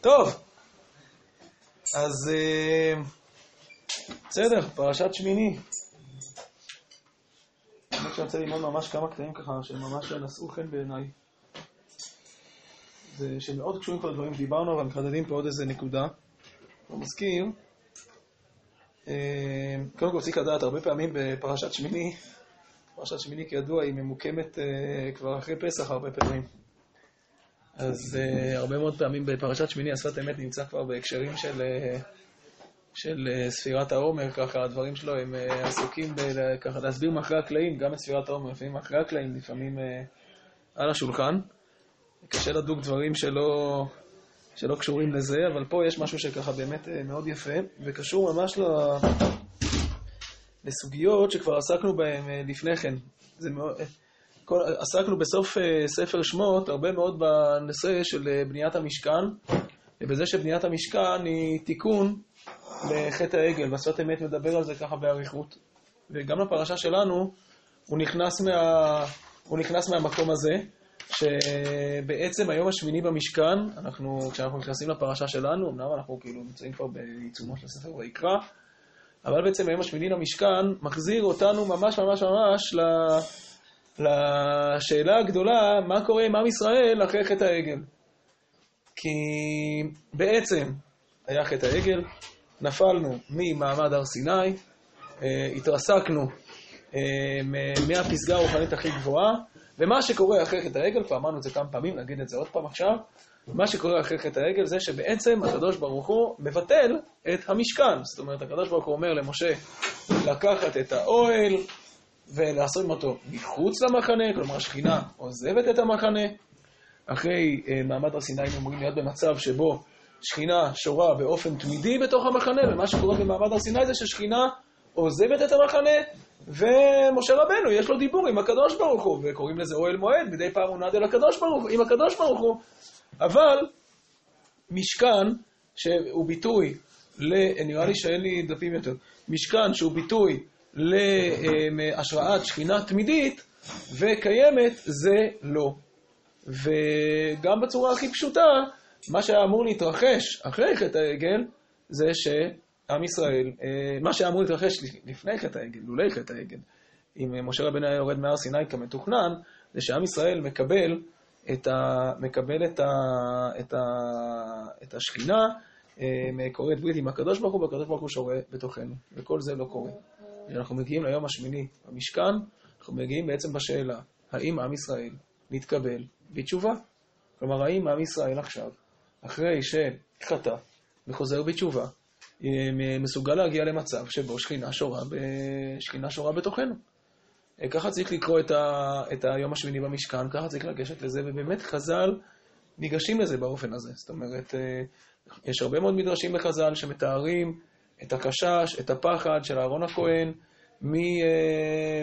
טוב, אז אה, בסדר, פרשת שמיני. האמת שאני רוצה ללמוד ממש כמה קטעים ככה, שממש נשאו חן בעיניי. זה שמאוד קשורים כבר לדברים שדיברנו, אבל מחדדים פה עוד איזה נקודה. אני מזכיר, אה, קודם כל צריך לדעת, הרבה פעמים בפרשת שמיני, פרשת שמיני כידוע היא ממוקמת אה, כבר אחרי פסח הרבה פעמים. אז uh, הרבה מאוד פעמים בפרשת שמיני השפת אמת נמצא כבר בהקשרים של, uh, של uh, ספירת העומר, ככה הדברים שלו הם עסוקים ככה להסביר מאחורי הקלעים, גם את ספירת העומר, לפעמים מאחורי הקלעים, לפעמים על השולחן. קשה לדוג דברים שלא, שלא קשורים לזה, אבל פה יש משהו שככה באמת מאוד יפה, וקשור ממש ל... לסוגיות שכבר עסקנו בהן לפני כן. זה מאוד... כל, עסקנו בסוף uh, ספר שמות הרבה מאוד בנושא של uh, בניית המשכן, ובזה שבניית המשכן היא תיקון לחטא העגל, והשפת אמת מדבר על זה ככה באריכות. וגם לפרשה שלנו, הוא נכנס, מה, הוא נכנס מהמקום הזה, שבעצם היום השמיני במשכן, אנחנו, כשאנחנו נכנסים לפרשה שלנו, אמנם אנחנו כאילו נמצאים כבר בעיצומו של הספר ויקרא, אבל בעצם היום השמיני למשכן מחזיר אותנו ממש ממש ממש ל... לשאלה הגדולה, מה קורה עם עם ישראל אחרי חטא העגל. כי בעצם היה חטא העגל, נפלנו ממעמד הר סיני, אה, התרסקנו אה, מהפסגה הרוחנית הכי גבוהה, ומה שקורה אחרי חטא העגל, כבר אמרנו את זה כמה פעמים, נגיד את זה עוד פעם עכשיו, מה שקורה אחרי חטא העגל זה שבעצם הקדוש ברוך הוא מבטל את המשכן. זאת אומרת, הקדוש ברוך הוא אומר למשה לקחת את האוהל, ולעשות אותו מחוץ למחנה, כלומר השכינה עוזבת את המחנה. אחרי uh, מעמד הר סיני אמורים להיות במצב שבו שכינה שורה באופן תמידי בתוך המחנה, ומה שקורה במעמד הר סיני זה ששכינה עוזבת את המחנה, ומשה רבנו יש לו דיבור עם הקדוש ברוך הוא, וקוראים לזה אוהל מועד, מדי פעם הוא נד אל הקדוש ברוך הוא, עם הקדוש ברוך הוא. אבל משכן, שהוא ביטוי, נראה לי שאין לי דפים יותר, משכן שהוא ביטוי להשראת שכינה תמידית וקיימת, זה לא. וגם בצורה הכי פשוטה, מה שהיה אמור להתרחש אחרי חטא העגל, זה שעם ישראל, מה שהיה אמור להתרחש לפני חטא העגל, לולי חטא העגל, אם משה רבנו היה יורד מהר סיני כמתוכנן, זה שעם ישראל מקבל את, ה, מקבל את, ה, את, ה, את השכינה, כורת ברית עם הקדוש ברוך הוא, והקדוש ברוך הוא שורה בתוכנו, וכל זה לא קורה. כשאנחנו מגיעים ליום השמיני במשכן, אנחנו מגיעים בעצם בשאלה, האם עם ישראל מתקבל בתשובה? כלומר, האם עם ישראל עכשיו, אחרי שחטא וחוזר בתשובה, מסוגל להגיע למצב שבו שכינה שורה, ב... שכינה שורה בתוכנו. ככה צריך לקרוא את, ה... את היום השמיני במשכן, ככה צריך לגשת לזה, ובאמת חז"ל ניגשים לזה באופן הזה. זאת אומרת, יש הרבה מאוד מדרשים בחז"ל שמתארים את החשש, את הפחד של אהרון הכהן מ, uh,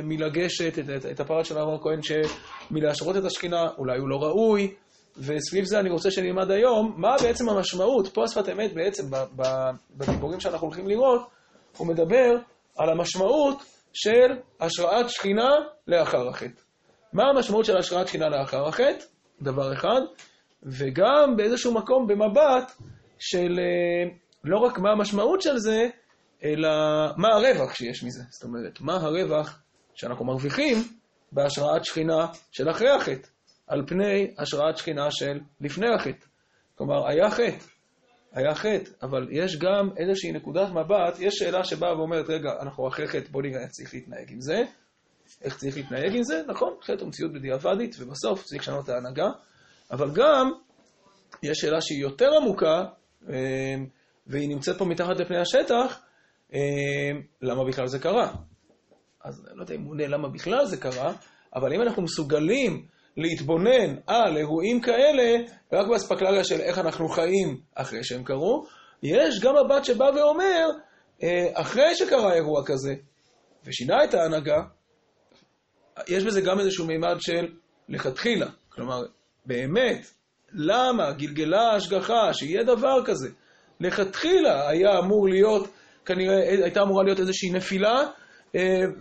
מלגשת, את, את, את הפחד של אהרון הכהן מלהשרות את השכינה, אולי הוא לא ראוי, וסביב זה אני רוצה שנלמד היום, מה בעצם המשמעות, פה השפת אמת בעצם, בדיבורים שאנחנו הולכים לראות, הוא מדבר על המשמעות של השראת שכינה לאחר החטא. מה המשמעות של השראת שכינה לאחר החטא? דבר אחד, וגם באיזשהו מקום במבט של לא רק מה המשמעות של זה, אלא מה הרווח שיש מזה. זאת אומרת, מה הרווח שאנחנו מרוויחים בהשראת שכינה של אחרי החטא, על פני השראת שכינה של לפני החטא. כלומר, היה חטא, היה חטא, אבל יש גם איזושהי נקודת מבט, יש שאלה שבאה ואומרת, רגע, אנחנו אחרי חטא, בוא נראה איך צריך להתנהג עם זה. איך צריך להתנהג עם זה? נכון, חטא הוא מציאות בדיעבדית, ובסוף צריך לשנות את ההנהגה, אבל גם יש שאלה שהיא יותר עמוקה, והיא נמצאת פה מתחת לפני השטח, למה בכלל זה קרה? אז אני לא יודע אם הוא עונה למה בכלל זה קרה, אבל אם אנחנו מסוגלים להתבונן על אירועים כאלה, רק באספקלריה של איך אנחנו חיים אחרי שהם קרו, יש גם מבט שבא ואומר, אחרי שקרה אירוע כזה, ושינה את ההנהגה, יש בזה גם איזשהו מימד של לכתחילה. כלומר, באמת, למה גלגלה ההשגחה שיהיה דבר כזה? לכתחילה היה אמור להיות, כנראה הייתה אמורה להיות איזושהי נפילה,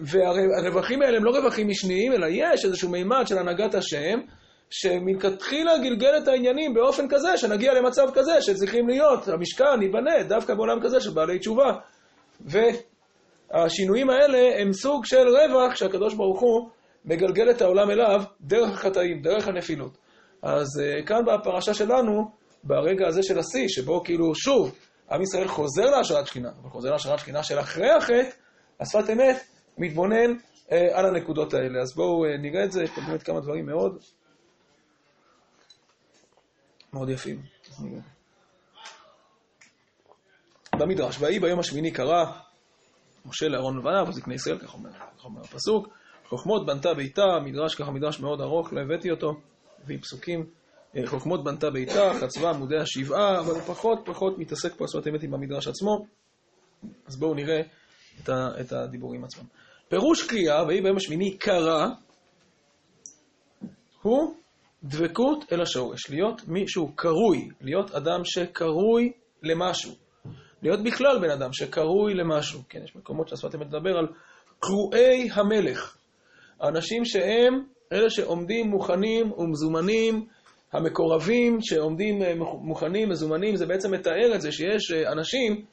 והרווחים האלה הם לא רווחים משניים, אלא יש איזשהו מימד של הנהגת השם, שמלכתחילה גלגל את העניינים באופן כזה, שנגיע למצב כזה שצריכים להיות, המשכן ייבנה דווקא בעולם כזה של בעלי תשובה. והשינויים האלה הם סוג של רווח שהקדוש ברוך הוא מגלגל את העולם אליו דרך החטאים, דרך הנפילות. אז uh, כאן בפרשה שלנו, ברגע הזה של השיא, שבו כאילו שוב, עם ישראל חוזר להשראת שכינה, אבל חוזר להשראת שכינה של אחרי החטא, השפת אמת מתבונן uh, על הנקודות האלה. אז בואו uh, נראה את זה, יש פה באמת כמה דברים מאוד מאוד יפים. במדרש, ויהי ביום השמיני קרא משה לאהרון ובניו, זקני ישראל, כך אומר, כך אומר הפסוק, חוכמות בנתה ביתה, מדרש ככה מדרש מאוד ארוך, לא הבאתי אותו, הביא פסוקים, אה, חוכמות בנתה ביתה, חצבה עמודי השבעה, אבל פחות פחות מתעסק פה עשרות אמת עם המדרש עצמו, אז בואו נראה את, ה, את הדיבורים עצמם. פירוש קריאה, ויהי ביום השמיני קרא, הוא דבקות אל השורש, להיות מישהו קרוי, להיות אדם שקרוי למשהו, להיות בכלל בן אדם שקרוי למשהו. כן, יש מקומות שהשפת אמת מדבר על קרואי המלך, האנשים שהם אלה שעומדים מוכנים ומזומנים, המקורבים שעומדים אה, מוכנים, מזומנים, זה בעצם מתאר את זה שיש אה, אנשים,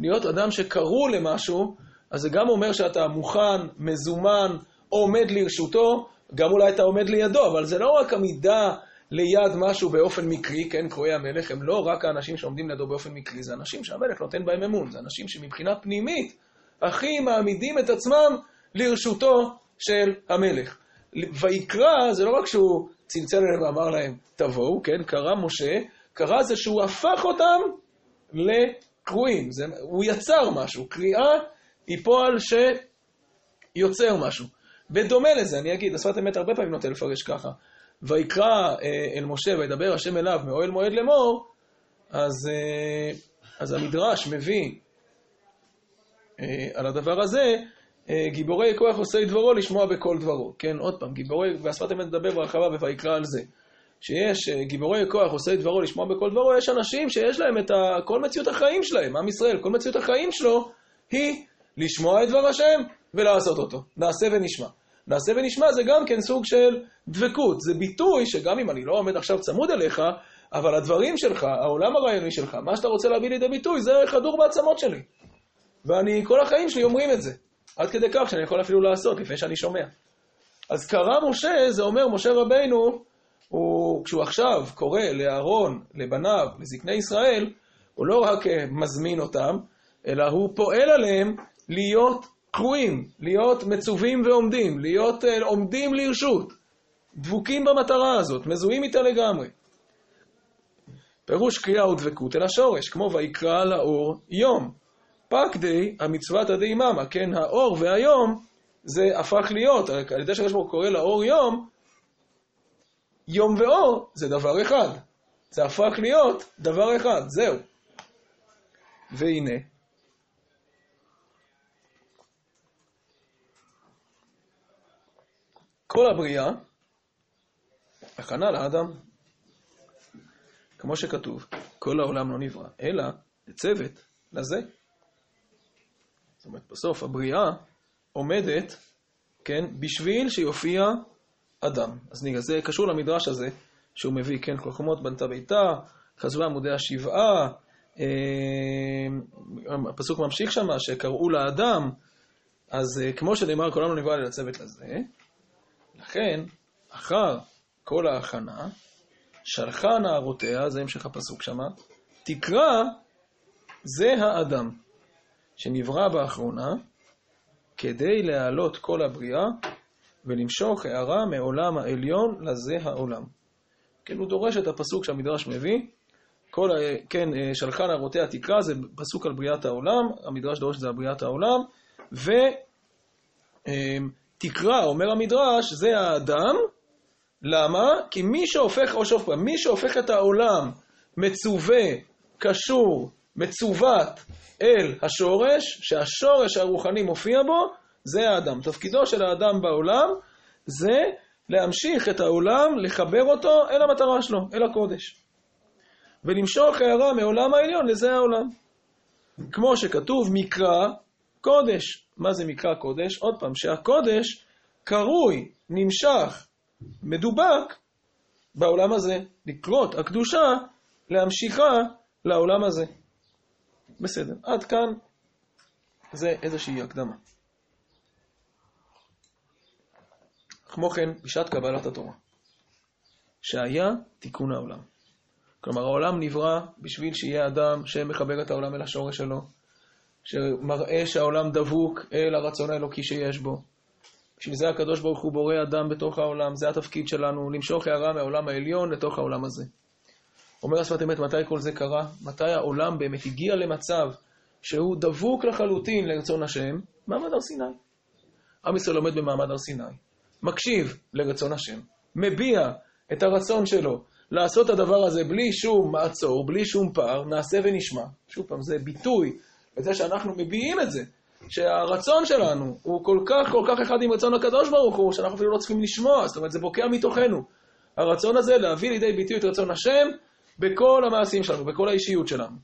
להיות אדם שקראו למשהו, אז זה גם אומר שאתה מוכן, מזומן, עומד לרשותו, גם אולי אתה עומד לידו, אבל זה לא רק עמידה ליד משהו באופן מקרי, כן, קרואי המלך, הם לא רק האנשים שעומדים לידו באופן מקרי, זה אנשים שהמלך נותן בהם אמון, זה אנשים שמבחינה פנימית הכי מעמידים את עצמם לרשותו של המלך. ויקרא, זה לא רק שהוא צלצל אליהם ואמר להם, תבואו, כן, קרא משה, קרא זה שהוא הפך אותם לקרואים. זה, הוא יצר משהו. קריאה היא פועל שיוצר משהו. בדומה לזה, אני אגיד, השפת אמת הרבה פעמים נוטה לפרש ככה. ויקרא אה, אל משה וידבר השם אליו מאוהל מועד לאמור, אז, אה, אז המדרש מביא אה, על הדבר הזה, גיבורי כוח עושי דברו לשמוע בכל דברו. כן, עוד פעם, גיבורי, והשפת אמת מדבר ברחבה ויקרא על זה. שיש אה, גיבורי כוח עושי דברו לשמוע בכל דברו, יש אנשים שיש להם את ה, כל מציאות החיים שלהם, עם ישראל, כל מציאות החיים שלו היא לשמוע את דבר השם ולעשות אותו. נעשה ונשמע. נעשה ונשמע זה גם כן סוג של דבקות, זה ביטוי שגם אם אני לא עומד עכשיו צמוד אליך, אבל הדברים שלך, העולם הרעיוני שלך, מה שאתה רוצה להביא לידי ביטוי, זה חדור בעצמות שלי. ואני, כל החיים שלי אומרים את זה. עד כדי כך שאני יכול אפילו לעשות לפני שאני שומע. אז קרא משה, זה אומר משה רבינו, הוא, כשהוא עכשיו קורא לאהרון, לבניו, לזקני ישראל, הוא לא רק אה, מזמין אותם, אלא הוא פועל עליהם להיות קרואים, להיות מצווים ועומדים, להיות uh, עומדים לרשות, דבוקים במטרה הזאת, מזוהים איתה לגמרי. פירוש קריאה ודבקות אל השורש, כמו ויקרא לאור יום. פקדי המצוות עדי ממה, כן, האור והיום, זה הפך להיות, על ידי שהקדוש ברוך קורא לאור יום, יום ואור זה דבר אחד. זה הפך להיות דבר אחד, זהו. והנה, כל הבריאה הכנה לאדם. כמו שכתוב, כל העולם לא נברא, אלא לצוות לזה. אומרת, בסוף הבריאה עומדת, כן, בשביל שיופיע אדם. אז נראה, זה קשור למדרש הזה שהוא מביא, כן, כל בנתה ביתה, חזרה עמודי השבעה, אה, הפסוק ממשיך שמה, שקראו לאדם, אז אה, כמו שנאמר, כולנו נברא לצוות לזה, לכן, אחר כל ההכנה, שלחה נערותיה, זה המשך הפסוק שמה, תקרא זה האדם. שנברא באחרונה, כדי להעלות כל הבריאה ולמשוך הערה מעולם העליון לזה העולם. כן, הוא דורש את הפסוק שהמדרש מביא, כל, כן, שלחה נערותיה תקרא, זה פסוק על בריאת העולם, המדרש דורש את זה על בריאת העולם, ותקרא, אומר המדרש, זה האדם, למה? כי מי שהופך, או שוב פעם, מי שהופך את העולם מצווה, קשור, מצוות אל השורש, שהשורש הרוחני מופיע בו, זה האדם. תפקידו של האדם בעולם זה להמשיך את העולם, לחבר אותו אל המטרה שלו, אל הקודש. ולמשוך הערה מעולם העליון לזה העולם. כמו שכתוב, מקרא קודש. מה זה מקרא קודש? עוד פעם, שהקודש קרוי, נמשך, מדובק בעולם הזה, לקרות הקדושה, להמשיכה לעולם הזה. בסדר, עד כאן זה איזושהי הקדמה. כמו כן, בשעת קבלת התורה, שהיה תיקון העולם. כלומר, העולם נברא בשביל שיהיה אדם שמחבר את העולם אל השורש שלו, שמראה שהעולם דבוק אל הרצון האלוקי שיש בו. בשביל זה הקדוש ברוך הוא בורא אדם בתוך העולם, זה התפקיד שלנו, למשוך הערה מהעולם העליון לתוך העולם הזה. אומר השפת אמת, מתי כל זה קרה? מתי העולם באמת הגיע למצב שהוא דבוק לחלוטין לרצון השם? מעמד הר סיני. עם ישראל עומד במעמד הר סיני, מקשיב לרצון השם, מביע את הרצון שלו לעשות את הדבר הזה בלי שום מעצור, בלי שום פער, נעשה ונשמע. שוב פעם, זה ביטוי לזה שאנחנו מביעים את זה, שהרצון שלנו הוא כל כך כל כך אחד עם רצון הקדוש ברוך הוא, שאנחנו אפילו לא צריכים לשמוע, זאת אומרת, זה בוקע מתוכנו. הרצון הזה להביא לידי ביטוי את רצון השם בכל המעשים שלנו, בכל האישיות שלנו.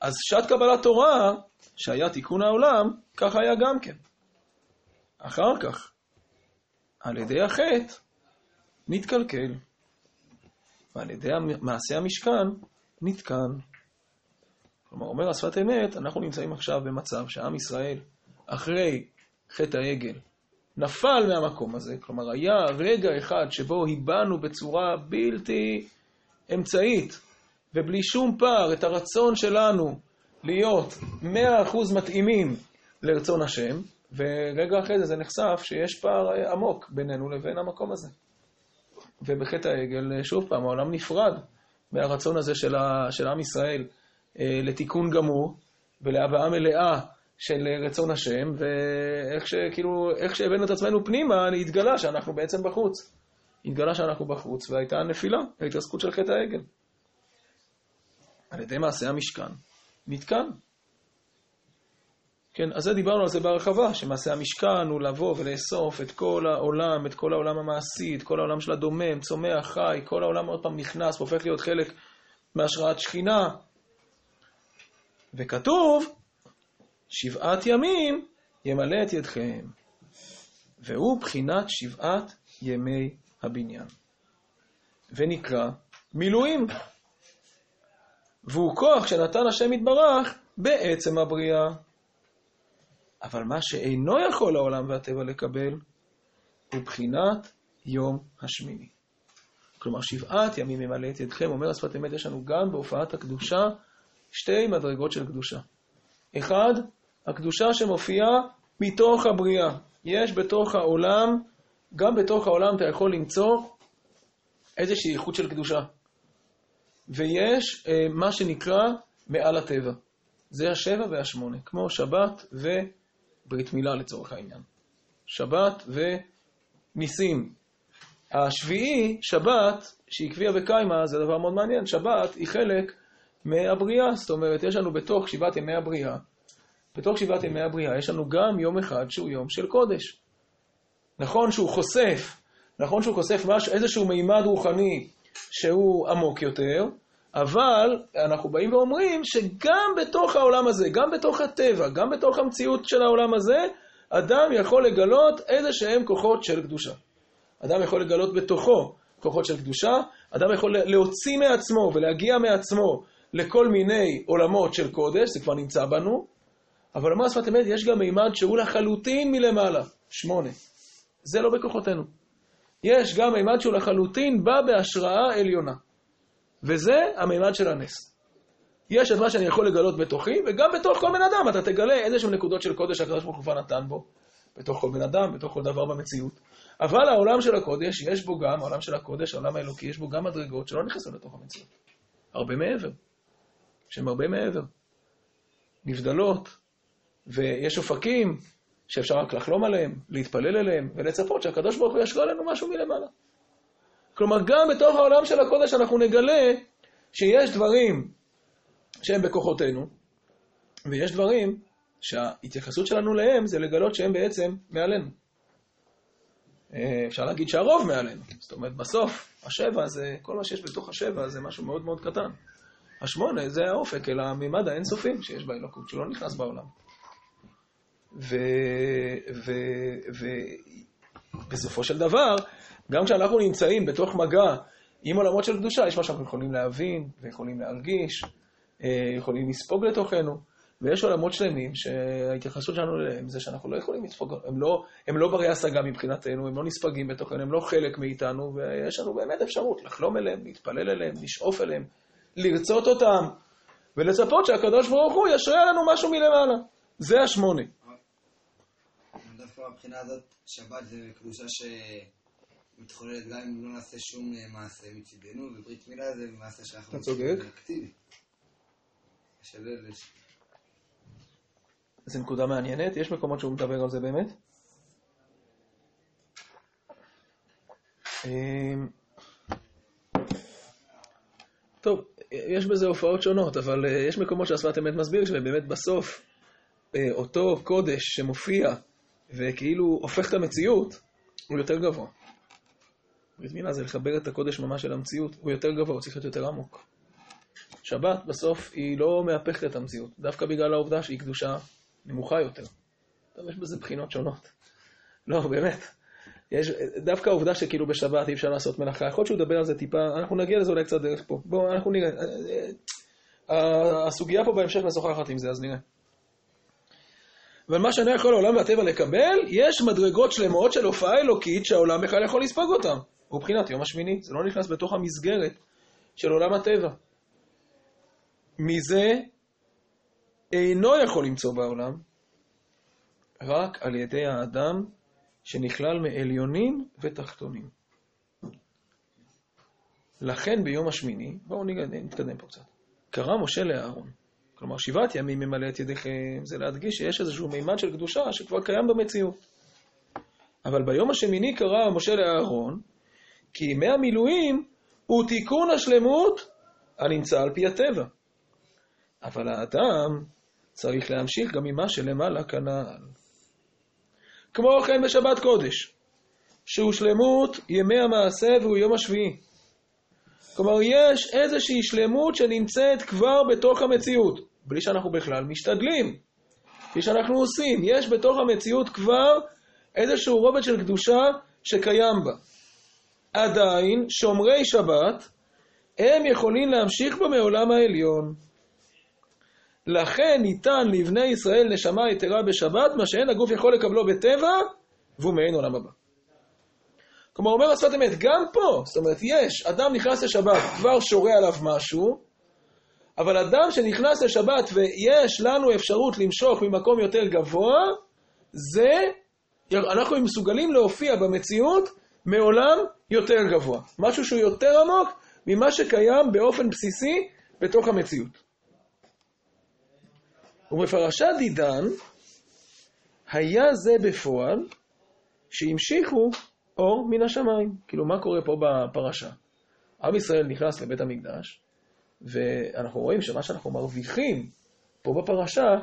אז שעת קבלת תורה, שהיה תיקון העולם, ככה היה גם כן. אחר כך, על ידי החטא, נתקלקל, ועל ידי מעשה המשכן, נתקן. כלומר, אומר השפת אמת, אנחנו נמצאים עכשיו במצב שעם ישראל, אחרי חטא העגל, נפל מהמקום הזה, כלומר, היה רגע אחד שבו הבענו בצורה בלתי אמצעית ובלי שום פער את הרצון שלנו להיות מאה אחוז מתאימים לרצון השם, ורגע אחרי זה זה נחשף שיש פער עמוק בינינו לבין המקום הזה. ובחטא העגל, שוב פעם, העולם נפרד מהרצון הזה של, ה, של עם ישראל אה, לתיקון גמור ולהבאה מלאה של רצון השם, ואיך שכאילו, איך שהבאנו את עצמנו פנימה, התגלה שאנחנו בעצם בחוץ. התגלה שאנחנו בחוץ, והייתה נפילה, ההתרסקות של חטא העגל. על ידי מעשה המשכן, נתקן. כן, אז זה דיברנו על זה בהרחבה, שמעשה המשכן הוא לבוא ולאסוף את כל העולם, את כל העולם המעשי, את כל העולם של הדומם, צומח, חי, כל העולם עוד פעם נכנס והופך להיות חלק מהשראת שכינה. וכתוב, שבעת ימים ימלא את ידכם, והוא בחינת שבעת ימי הבניין. ונקרא מילואים. והוא כוח שנתן השם יתברך בעצם הבריאה. אבל מה שאינו יכול העולם והטבע לקבל, הוא בחינת יום השמיני. כלומר, שבעת ימים ממלא את ידכם, אומר השפת אמת, יש לנו גם בהופעת הקדושה שתי מדרגות של קדושה. אחד, הקדושה שמופיעה מתוך הבריאה. יש בתוך העולם, גם בתוך העולם אתה יכול למצוא איזושהי איכות של קדושה. ויש אה, מה שנקרא מעל הטבע. זה השבע והשמונה, כמו שבת וברית מילה לצורך העניין. שבת וניסים. השביעי, שבת, שהיא קביעה וקיימה, זה דבר מאוד מעניין. שבת היא חלק מהבריאה, זאת אומרת, יש לנו בתוך שבעת ימי הבריאה, בתוך שבעת ימי הבריאה יש לנו גם יום אחד שהוא יום של קודש. נכון שהוא חושף, נכון שהוא חושף משהו, איזשהו מימד רוחני שהוא עמוק יותר, אבל אנחנו באים ואומרים שגם בתוך העולם הזה, גם בתוך הטבע, גם בתוך המציאות של העולם הזה, אדם יכול לגלות איזה שהם כוחות של קדושה. אדם יכול לגלות בתוכו כוחות של קדושה, אדם יכול להוציא מעצמו ולהגיע מעצמו לכל מיני עולמות של קודש, זה כבר נמצא בנו, אבל לומר שפת אמת, יש גם מימד שהוא לחלוטין מלמעלה, שמונה. זה לא בכוחותינו. יש גם מימד שהוא לחלוטין בא בהשראה עליונה. וזה המימד של הנס. יש את מה שאני יכול לגלות בתוכי, וגם בתוך כל בן אדם אתה תגלה איזשהם נקודות של קודש שהקדוש ברוך הוא נתן בו, בתוך כל בן אדם, בתוך כל דבר במציאות. אבל העולם של הקודש, יש בו גם, העולם של הקודש, העולם האלוקי, יש בו גם מדרגות שלא נכנסו לתוך המציאות. הרבה מעבר. שהן הרבה מעבר. נבדלות, ויש אופקים שאפשר רק לחלום עליהם, להתפלל אליהם, ולצפות שהקדוש ברוך הוא ישרה עלינו משהו מלמעלה. כלומר, גם בתוך העולם של הקודש אנחנו נגלה שיש דברים שהם בכוחותינו, ויש דברים שההתייחסות שלנו להם זה לגלות שהם בעצם מעלינו. אה, אפשר להגיד שהרוב מעלינו. זאת אומרת, בסוף, השבע זה, כל מה שיש בתוך השבע זה משהו מאוד מאוד קטן. השמונה זה האופק אל הממד האינסופי שיש באלוקות, שלא נכנס בעולם. בסופו של דבר, גם כשאנחנו נמצאים בתוך מגע עם עולמות של קדושה, יש מה שאנחנו יכולים להבין ויכולים להרגיש, אה, יכולים לספוג לתוכנו, ויש עולמות שלמים שההתייחסות שלנו אליהם זה שאנחנו לא יכולים לספוג, הם לא, הם לא ברי השגה מבחינתנו, הם לא נספגים בתוכנו, הם לא חלק מאיתנו, ויש לנו באמת אפשרות לחלום אליהם, להתפלל אליהם, לשאוף אליהם, לרצות אותם, ולצפות שהקדוש ברוך הוא ישרה לנו משהו מלמעלה. זה השמונה. דווקא מבחינה הזאת, שבת זה קדושה שמתחוללת גם אם לא נעשה שום אה, מעשה מצידנו, וברית מילה זה מעשה שאנחנו... אתה צודק. זו נקודה מעניינת, יש מקומות שהוא מדבר על זה באמת. אמ, טוב, יש בזה הופעות שונות, אבל אה, יש מקומות שהשפת אמת מסביר שבאמת בסוף אה, אותו קודש שמופיע וכאילו הופך את המציאות, הוא יותר גבוה. ברית מילה זה לחבר את הקודש ממש אל המציאות, הוא יותר גבוה, הוא צריך להיות יותר עמוק. שבת בסוף היא לא מהפכת את המציאות, דווקא בגלל העובדה שהיא קדושה נמוכה יותר. טוב, יש בזה בחינות שונות. לא, באמת. יש, דווקא העובדה שכאילו בשבת אי אפשר לעשות מלאכה, יכול להיות שהוא ידבר על זה טיפה, אנחנו נגיע לזה אולי קצת דרך פה. בואו, אנחנו נראה. הסוגיה פה בהמשך משוחחת עם זה, אז נראה. אבל מה שאני יכול העולם והטבע לקבל, יש מדרגות שלמות של הופעה אלוקית שהעולם בכלל יכול לספוג אותן. מבחינת יום השמיני, זה לא נכנס בתוך המסגרת של עולם הטבע. מזה אינו יכול למצוא בעולם, רק על ידי האדם שנכלל מעליונים ותחתונים. לכן ביום השמיני, בואו נתקדם פה קצת, קרא משה לאהרון. כלומר, שבעת ימים ממלא את ידיכם, זה להדגיש שיש איזשהו מימד של קדושה שכבר קיים במציאות. אבל ביום השמיני קרא משה לאהרון, כי ימי המילואים הוא תיקון השלמות הנמצא על פי הטבע. אבל האדם צריך להמשיך גם ממה שלמעלה כנ"ל. כמו כן בשבת קודש, שהוא שלמות ימי המעשה והוא יום השביעי. כלומר, יש איזושהי שלמות שנמצאת כבר בתוך המציאות, בלי שאנחנו בכלל משתדלים, בלי שאנחנו עושים. יש בתוך המציאות כבר איזשהו רובד של קדושה שקיים בה. עדיין, שומרי שבת, הם יכולים להמשיך בה מעולם העליון. לכן ניתן לבני ישראל נשמה יתרה בשבת, מה שאין הגוף יכול לקבלו בטבע, והוא מעין עולם הבא. כלומר, אומר השפת אמת, גם פה, זאת אומרת, יש, אדם נכנס לשבת, כבר שורה עליו משהו, אבל אדם שנכנס לשבת ויש לנו אפשרות למשוך ממקום יותר גבוה, זה, אנחנו מסוגלים להופיע במציאות מעולם יותר גבוה. משהו שהוא יותר עמוק ממה שקיים באופן בסיסי בתוך המציאות. ובפרשת דידן היה זה בפועל שהמשיכו אור מן השמיים. כאילו, מה קורה פה בפרשה? עם ישראל נכנס לבית המקדש, ואנחנו רואים שמה שאנחנו מרוויחים פה בפרשה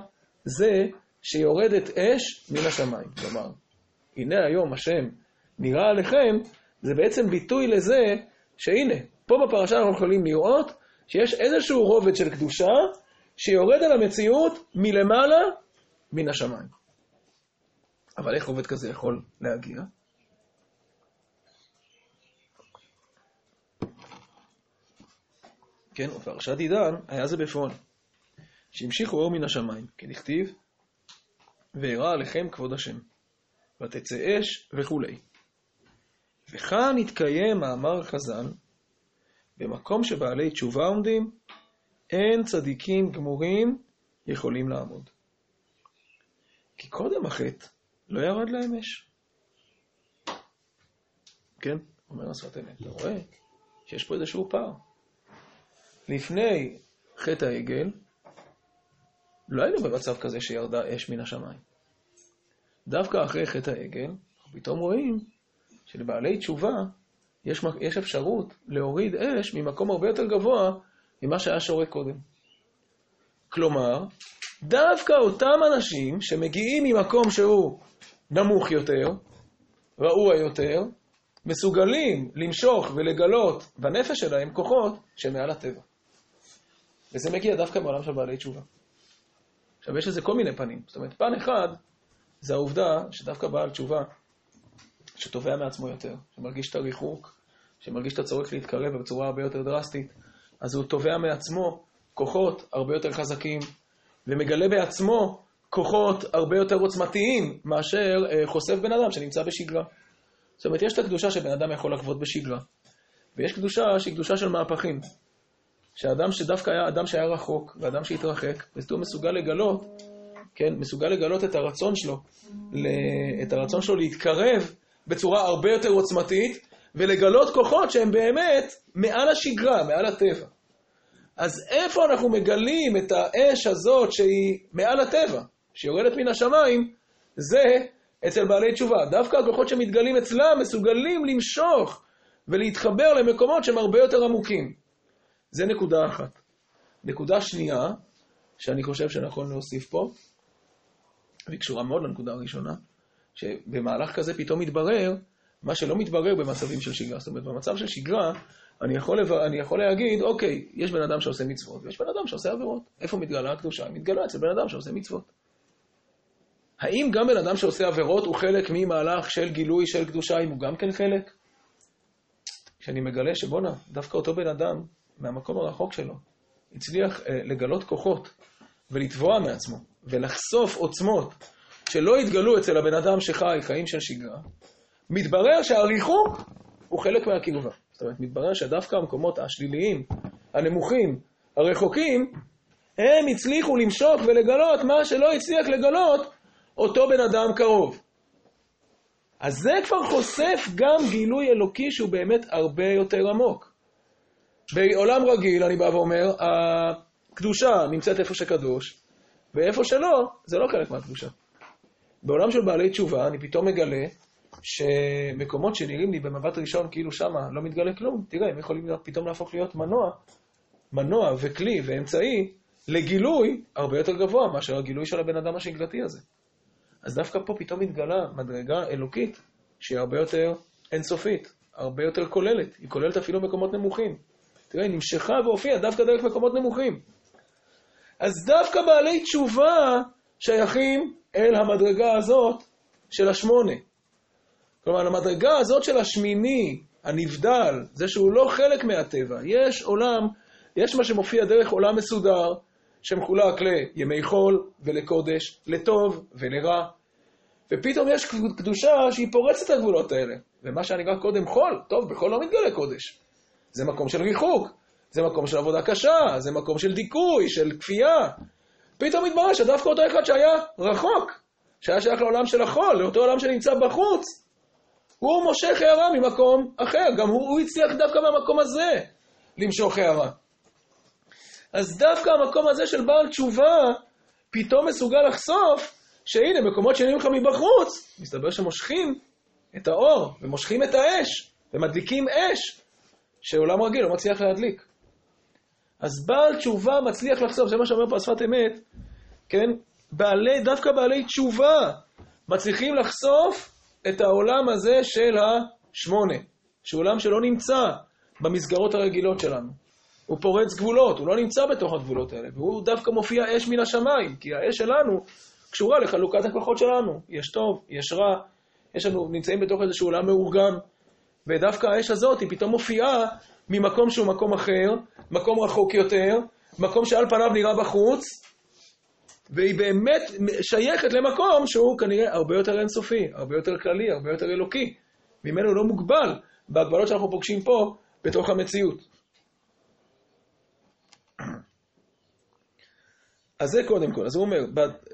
זה שיורדת אש מן השמיים. כלומר, הנה היום השם נראה עליכם, זה בעצם ביטוי לזה שהנה, פה בפרשה אנחנו יכולים לראות שיש איזשהו רובד של קדושה שיורד על המציאות מלמעלה מן השמיים. אבל איך עובד כזה יכול להגיע? כן, ופרשת עידן היה זה בפועל, שהמשיכו אור מן השמיים, כדכתיב, ואירע עליכם כבוד השם, ותצא אש וכולי. וכאן התקיים מאמר חז"ל, במקום שבעלי תשובה עומדים, אין צדיקים גמורים יכולים לעמוד. כי קודם החטא לא ירד להם אש. כן, אומר השפת אמת, אתה רואה שיש פה איזשהו פער. לפני חטא העגל, לא היינו במצב כזה שירדה אש מן השמיים. דווקא אחרי חטא העגל, פתאום רואים שלבעלי תשובה יש, יש אפשרות להוריד אש ממקום הרבה יותר גבוה ממה שהיה שורה קודם. כלומר, דווקא אותם אנשים שמגיעים ממקום שהוא נמוך יותר, רעוע יותר, מסוגלים למשוך ולגלות בנפש שלהם כוחות שמעל הטבע. וזה מגיע דווקא בעולם של בעלי תשובה. עכשיו, יש לזה כל מיני פנים. זאת אומרת, פן אחד זה העובדה שדווקא בעל תשובה, שתובע מעצמו יותר, שמרגיש את הריחוק, שמרגיש את הצורך להתקרב בצורה הרבה יותר דרסטית, אז הוא תובע מעצמו כוחות הרבה יותר חזקים, ומגלה בעצמו כוחות הרבה יותר עוצמתיים מאשר אה, חושף בן אדם שנמצא בשגרה. זאת אומרת, יש את הקדושה שבן אדם יכול לחוות בשגרה, ויש קדושה שהיא קדושה של מהפכים. שאדם שדווקא היה אדם שהיה רחוק, ואדם שהתרחק, ופתאום מסוגל לגלות, כן, מסוגל לגלות את הרצון שלו, את הרצון שלו להתקרב בצורה הרבה יותר עוצמתית, ולגלות כוחות שהם באמת מעל השגרה, מעל הטבע. אז איפה אנחנו מגלים את האש הזאת שהיא מעל הטבע, שיורדת מן השמיים, זה אצל בעלי תשובה. דווקא הכוחות שמתגלים אצלם מסוגלים למשוך ולהתחבר למקומות שהם הרבה יותר עמוקים. זה נקודה אחת. נקודה שנייה, שאני חושב שנכון להוסיף פה, והיא קשורה מאוד לנקודה הראשונה, שבמהלך כזה פתאום מתברר מה שלא מתברר במצבים של שגרה. זאת אומרת, במצב של שגרה, אני יכול, לבר... אני יכול להגיד, אוקיי, יש בן אדם שעושה מצוות, ויש בן אדם שעושה עבירות. איפה מתגלה הקדושה? מתגלה אצל בן אדם שעושה מצוות. האם גם בן אדם שעושה עבירות הוא חלק ממהלך של גילוי של קדושה, אם הוא גם כן חלק? כשאני מגלה שבואנה, דווקא אותו בן אדם, מהמקום הרחוק שלו, הצליח אה, לגלות כוחות ולתבוע מעצמו ולחשוף עוצמות שלא התגלו אצל הבן אדם שחי חיים של שגרה, מתברר שהריחוק הוא חלק מהקרבה. זאת אומרת, מתברר שדווקא המקומות השליליים, הנמוכים, הרחוקים, הם הצליחו למשוך ולגלות מה שלא הצליח לגלות אותו בן אדם קרוב. אז זה כבר חושף גם גילוי אלוקי שהוא באמת הרבה יותר עמוק. בעולם רגיל, אני בא ואומר, הקדושה נמצאת איפה שקדוש, ואיפה שלא, זה לא חלק מהקדושה. בעולם של בעלי תשובה, אני פתאום מגלה שמקומות שנראים לי במבט ראשון כאילו שמה לא מתגלה כלום, תראה, הם יכולים פתאום להפוך להיות מנוע, מנוע וכלי ואמצעי לגילוי הרבה יותר גבוה מאשר הגילוי של הבן אדם השגרתי הזה. אז דווקא פה פתאום מתגלה מדרגה אלוקית שהיא הרבה יותר אינסופית, הרבה יותר כוללת, היא כוללת אפילו מקומות נמוכים. תראה, היא נמשכה והופיעה דווקא דרך מקומות נמוכים. אז דווקא בעלי תשובה שייכים אל המדרגה הזאת של השמונה. כלומר, המדרגה הזאת של השמיני, הנבדל, זה שהוא לא חלק מהטבע. יש עולם, יש מה שמופיע דרך עולם מסודר, שמחולק לימי חול ולקודש, לטוב ולרע. ופתאום יש קדושה שהיא פורצת את הגבולות האלה. ומה שאני שנקרא קודם חול, טוב, בחול לא מתגלה קודש. זה מקום של ריחוק, זה מקום של עבודה קשה, זה מקום של דיכוי, של כפייה. פתאום מתברר שדווקא אותו אחד שהיה רחוק, שהיה שייך לעולם של החול, לאותו עולם שנמצא בחוץ, הוא מושך הערה ממקום אחר, גם הוא, הוא הצליח דווקא מהמקום הזה למשוך הערה. אז דווקא המקום הזה של בעל תשובה פתאום מסוגל לחשוף שהנה, מקומות שנראים לך מבחוץ, מסתבר שמושכים את האור ומושכים את האש ומדליקים אש שעולם רגיל לא מצליח להדליק. אז בעל תשובה מצליח לחשוף, זה מה שאומר פה השפת אמת, כן? בעלי, דווקא בעלי תשובה מצליחים לחשוף את העולם הזה של השמונה, שהוא עולם שלא נמצא במסגרות הרגילות שלנו. הוא פורץ גבולות, הוא לא נמצא בתוך הגבולות האלה, והוא דווקא מופיע אש מן השמיים, כי האש שלנו קשורה לחלוקת הכוחות שלנו. יש טוב, יש רע, יש לנו, נמצאים בתוך איזשהו עולם מאורגן, ודווקא האש הזאת היא פתאום מופיעה ממקום שהוא מקום אחר, מקום רחוק יותר, מקום שעל פניו נראה בחוץ, והיא באמת שייכת למקום שהוא כנראה הרבה יותר אינסופי, הרבה יותר כללי, הרבה יותר אלוקי. ממנו לא מוגבל בהגבלות שאנחנו פוגשים פה בתוך המציאות. אז זה קודם כל. אז הוא אומר,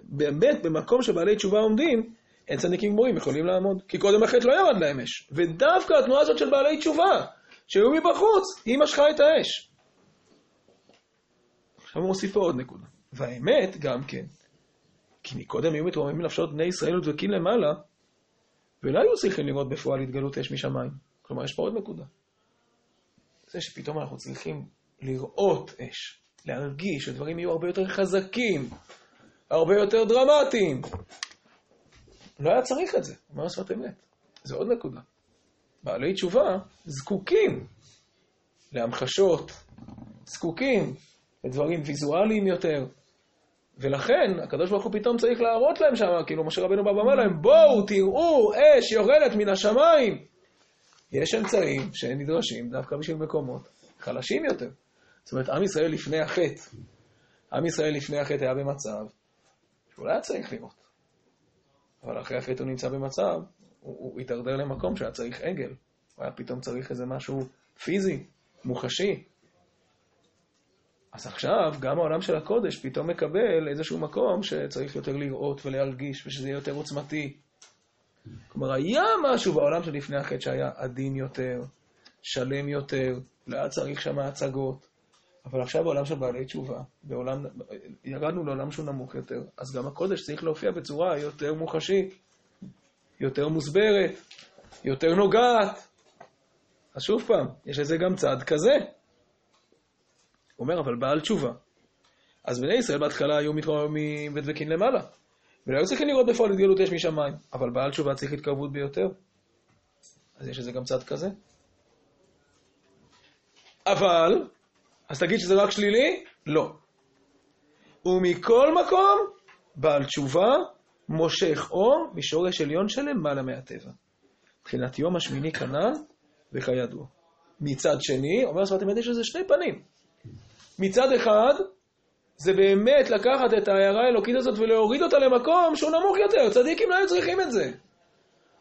באמת במקום שבעלי תשובה עומדים, אין צדיקים גמורים יכולים לעמוד. כי קודם החטא לא ירד להם אש. ודווקא התנועה הזאת של בעלי תשובה, שהיו מבחוץ, היא משכה את האש. עכשיו הוא מוסיף פה עוד נקודה. והאמת גם כן, כי מקודם היו מתרוממים נפשות בני ישראל ודבקים למעלה, ולא היו צריכים לראות בפועל התגלות אש משמיים. כלומר, יש פה עוד נקודה. זה שפתאום אנחנו צריכים לראות אש, להרגיש שדברים יהיו הרבה יותר חזקים, הרבה יותר דרמטיים. לא היה צריך את זה, אומר שפת אמת. זה עוד נקודה. בעלי תשובה זקוקים להמחשות, זקוקים לדברים ויזואליים יותר, ולכן, הקדוש ברוך הוא פתאום צריך להראות להם שם, כאילו משה רבנו בא ואומר להם, בואו תראו אש יורדת מן השמיים. יש אמצעים שנדרשים דווקא בשביל מקומות חלשים יותר. זאת אומרת, עם ישראל לפני החטא, עם ישראל לפני החטא היה במצב שהוא לא היה צריך לראות. אבל אחרי החטא הוא נמצא במצב, הוא, הוא התדרדר למקום שהיה צריך עגל. הוא היה פתאום צריך איזה משהו פיזי, מוחשי. אז עכשיו, גם העולם של הקודש פתאום מקבל איזשהו מקום שצריך יותר לראות ולהרגיש, ושזה יהיה יותר עוצמתי. כלומר, היה משהו בעולם שלפני החטא שהיה עדין יותר, שלם יותר, לא היה צריך שם הצגות. אבל עכשיו בעולם של בעלי תשובה, בעולם, ירדנו לעולם שהוא נמוך יותר, אז גם הקודש צריך להופיע בצורה יותר מוחשית, יותר מוסברת, יותר נוגעת. אז שוב פעם, יש לזה גם צד כזה. אומר, אבל בעל תשובה. אז בני ישראל בהתחלה היו מתרוממים ודבקים למעלה. ולא היו צריכים לראות בפועל התגלות אש משמיים. אבל בעל תשובה צריך התקרבות ביותר. אז יש לזה גם צד כזה. אבל, אז תגיד שזה רק שלילי? לא. ומכל מקום, בעל תשובה מושך אור משורש עליון שלמעלה מהטבע. מבחינת יום השמיני כנ"ל וכידוע. מצד שני, אומר שפת אמת יש לזה שני פנים. מצד אחד, זה באמת לקחת את ההערה האלוקית הזאת ולהוריד אותה למקום שהוא נמוך יותר. צדיקים לא היו צריכים את זה.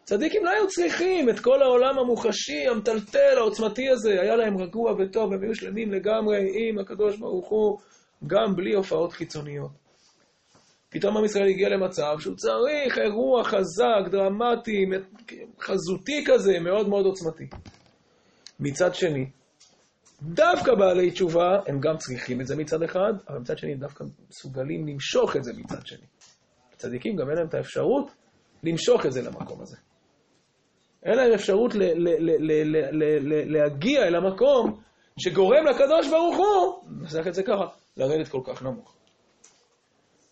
צדיקים לא היו צריכים את כל העולם המוחשי, המטלטל, העוצמתי הזה. היה להם רגוע וטוב, הם היו שלמים לגמרי עם הקדוש ברוך הוא, גם בלי הופעות חיצוניות. פתאום עם ישראל הגיע למצב שהוא צריך אירוע חזק, דרמטי, חזותי כזה, מאוד מאוד עוצמתי. מצד שני, דווקא בעלי תשובה, הם גם צריכים את זה מצד אחד, אבל מצד שני הם דווקא מסוגלים למשוך את זה מצד שני. צדיקים גם אין להם את האפשרות למשוך את זה למקום הזה. אין להם אפשרות ל- ל- ל- להגיע אל המקום שגורם לקדוש ברוך הוא, ננסח את זה ככה, לרדת כל כך נמוך.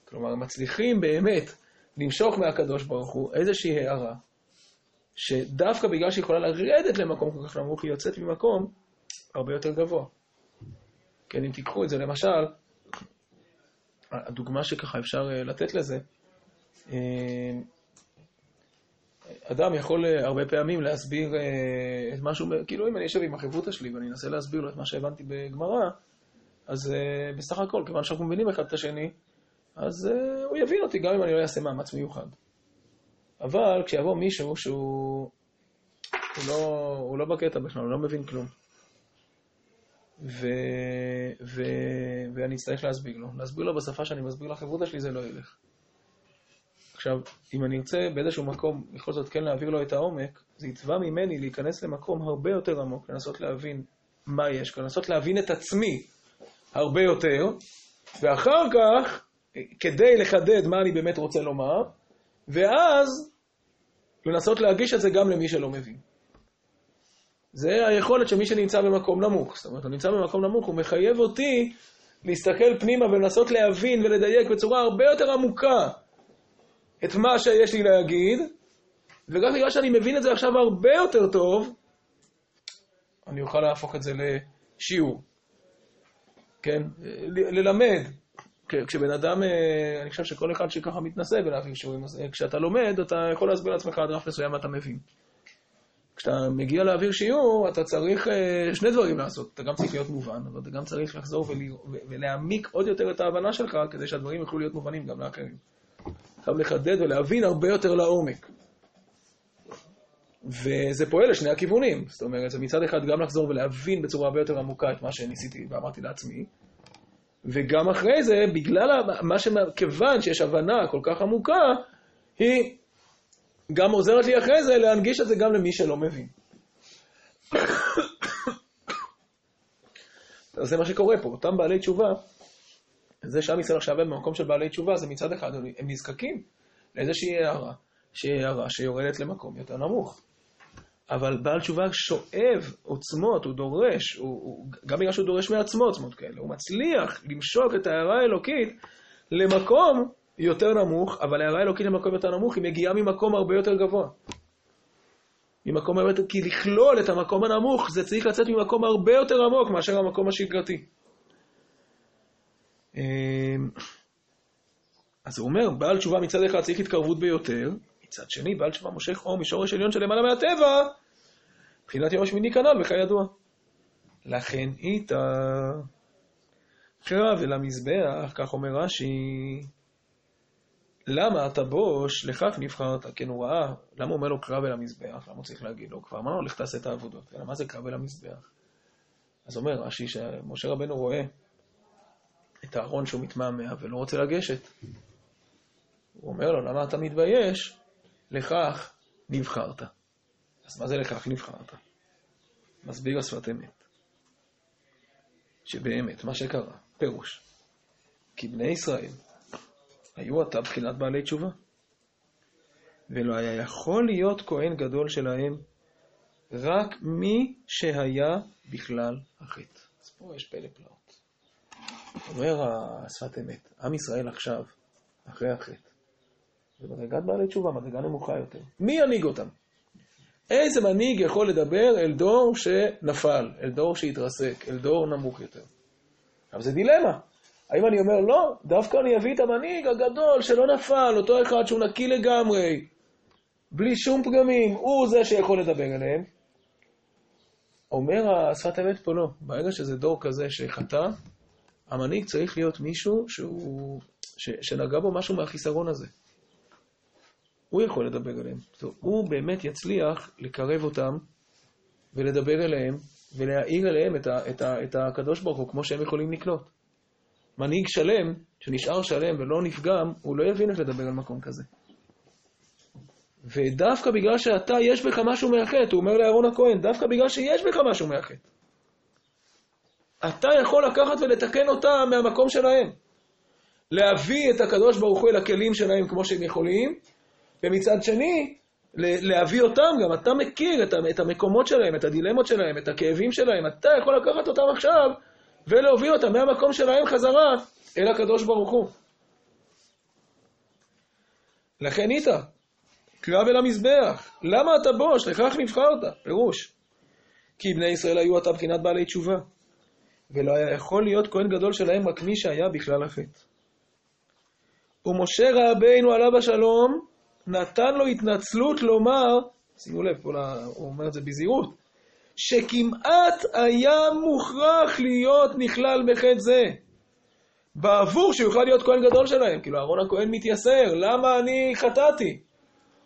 כלומר, הם מצליחים באמת למשוך מהקדוש ברוך הוא איזושהי הערה, שדווקא בגלל שהיא יכולה לרדת למקום כל כך נמוך, היא יוצאת ממקום הרבה יותר גבוה. כן, אם תיקחו את זה, למשל, הדוגמה שככה אפשר אה, לתת לזה, אה, אדם יכול אה, הרבה פעמים להסביר את משהו, כאילו אם אני אשב עם החברותא שלי ואני אנסה להסביר לו את מה שהבנתי בגמרא, אז בסך הכל, כיוון שאנחנו מבינים אחד את השני, אז הוא יבין אותי גם אם אני לא אעשה מאמץ מיוחד. אבל כשיבוא מישהו שהוא הוא לא, הוא לא בקטע בכלל, הוא לא מבין כלום. ו, ו, ואני אצטרך להסביר לו. להסביר לו בשפה שאני מסביר לחברותא שלי זה לא ילך. עכשיו, אם אני ארצה באיזשהו מקום בכל זאת כן להעביר לו את העומק, זה יתבע ממני להיכנס למקום הרבה יותר עמוק, לנסות להבין מה יש, לנסות להבין את עצמי הרבה יותר, ואחר כך, כדי לחדד מה אני באמת רוצה לומר, ואז לנסות להגיש את זה גם למי שלא מבין. זה היכולת של מי שנמצא במקום נמוך. זאת אומרת, הוא נמצא במקום נמוך, הוא מחייב אותי להסתכל פנימה ולנסות להבין ולדייק בצורה הרבה יותר עמוקה את מה שיש לי להגיד, וגם בגלל שאני מבין את זה עכשיו הרבה יותר טוב, אני אוכל להפוך את זה לשיעור. כן? ללמד. כשבן אדם, אה, אני חושב שכל אחד שככה מתנסה בלהעביר שיעורים, אה, כשאתה לומד, אתה יכול להסביר לעצמך עד רף מסוים מה אתה מבין. כשאתה מגיע להעביר שיעור, אתה צריך אה, שני דברים לעשות. אתה גם צריך להיות מובן, אבל אתה גם צריך לחזור ולהעמיק עוד יותר את ההבנה שלך, כדי שהדברים יוכלו להיות מובנים גם לאחרים. חייב לחדד ולהבין הרבה יותר לעומק. וזה פועל לשני הכיוונים. זאת אומרת, זה מצד אחד גם לחזור ולהבין בצורה הרבה יותר עמוקה את מה שניסיתי ואמרתי לעצמי, וגם אחרי זה, בגלל מה ש... כיוון שיש הבנה כל כך עמוקה, היא גם עוזרת לי אחרי זה להנגיש את זה גם למי שלא מבין. אז זה מה שקורה פה, אותם בעלי תשובה, זה שעם ישראל עכשיו במקום של בעלי תשובה, זה מצד אחד, הם נזקקים לאיזושהי הערה, שהיא הערה שיורדת למקום יותר נמוך. אבל בעל תשובה שואב עוצמות, הוא דורש, הוא, הוא, גם בגלל שהוא דורש מעצמו עוצמות כאלה, הוא מצליח למשוק את ההערה האלוקית למקום יותר נמוך, אבל ההערה האלוקית למקום יותר נמוך, היא מגיעה ממקום הרבה יותר גבוה. ממקום הרבה יותר, כי לכלול את המקום הנמוך, זה צריך לצאת ממקום הרבה יותר עמוק מאשר המקום השגרתי. אמ, אז הוא אומר, בעל תשובה מצד אחד צריך התקרבות ביותר, מצד שני, בעל תשובה מושך אור משורש עליון שלמעלה מהטבע, מבחינת יום השמיני כנ"ל, וכידוע. לכן איתה קרב אל המזבח, כך אומר רש"י, למה אתה בוש, לכך נבחרת, כן הוא ראה, למה הוא אומר לו קרב אל המזבח? למה הוא צריך להגיד לו? כבר אמרנו, לך תעשה את העבודות. אלא מה זה קרב אל המזבח? אז אומר רש"י שמשה רבנו רואה את הארון שהוא מתמהמה ולא רוצה לגשת. הוא אומר לו, למה אתה מתבייש? לכך נבחרת. אז מה זה לכך נבחרת? מסביר השפת אמת. שבאמת, מה שקרה, פירוש, כי בני ישראל היו עתה בחינת בעלי תשובה, ולא היה יכול להיות כהן גדול שלהם רק מי שהיה בכלל החטא. אז פה יש פלא פלאות. אומר השפת אמת, עם ישראל עכשיו, אחרי החטא, זה מדרגת בעלי תשובה, מדרגה נמוכה יותר. מי ינהיג אותם? איזה מנהיג יכול לדבר אל דור שנפל, אל דור שהתרסק, אל דור נמוך יותר? עכשיו זה דילמה. האם אני אומר, לא, דווקא אני אביא את המנהיג הגדול שלא נפל, אותו אחד שהוא נקי לגמרי, בלי שום פגמים, הוא זה שיכול לדבר אליהם. אומר השפת אמת פה לא, ברגע שזה דור כזה שחטא, המנהיג צריך להיות מישהו שהוא, ש, שנגע בו משהו מהחיסרון הזה. הוא יכול לדבר אליהם. הוא באמת יצליח לקרב אותם ולדבר אליהם ולהעיר אליהם את, ה, את, ה, את הקדוש ברוך הוא כמו שהם יכולים לקלוט. מנהיג שלם, שנשאר שלם ולא נפגם, הוא לא יבין איך לדבר על מקום כזה. ודווקא בגלל שאתה, יש בך משהו מאחד, הוא אומר לאהרון הכהן, דווקא בגלל שיש בך משהו מאחד. אתה יכול לקחת ולתקן אותם מהמקום שלהם. להביא את הקדוש ברוך הוא אל הכלים שלהם כמו שהם יכולים, ומצד שני, להביא אותם גם, אתה מכיר את המקומות שלהם, את הדילמות שלהם, את הכאבים שלהם, אתה יכול לקחת אותם עכשיו ולהוביל אותם מהמקום שלהם חזרה אל הקדוש ברוך הוא. לכן איתה, קרב אל המזבח, למה אתה בוש? לכך נבחרת, פירוש. כי בני ישראל היו עתה בחינת בעלי תשובה, ולא היה יכול להיות כהן גדול שלהם רק מי שהיה בכלל החטא. ומשה רבינו עליו השלום, נתן לו התנצלות לומר, שימו לב, פה הוא אומר את זה בזהירות, שכמעט היה מוכרח להיות נכלל בחטא זה. בעבור שיוכל להיות כהן גדול שלהם. כאילו, אהרון הכהן מתייסר, למה אני חטאתי?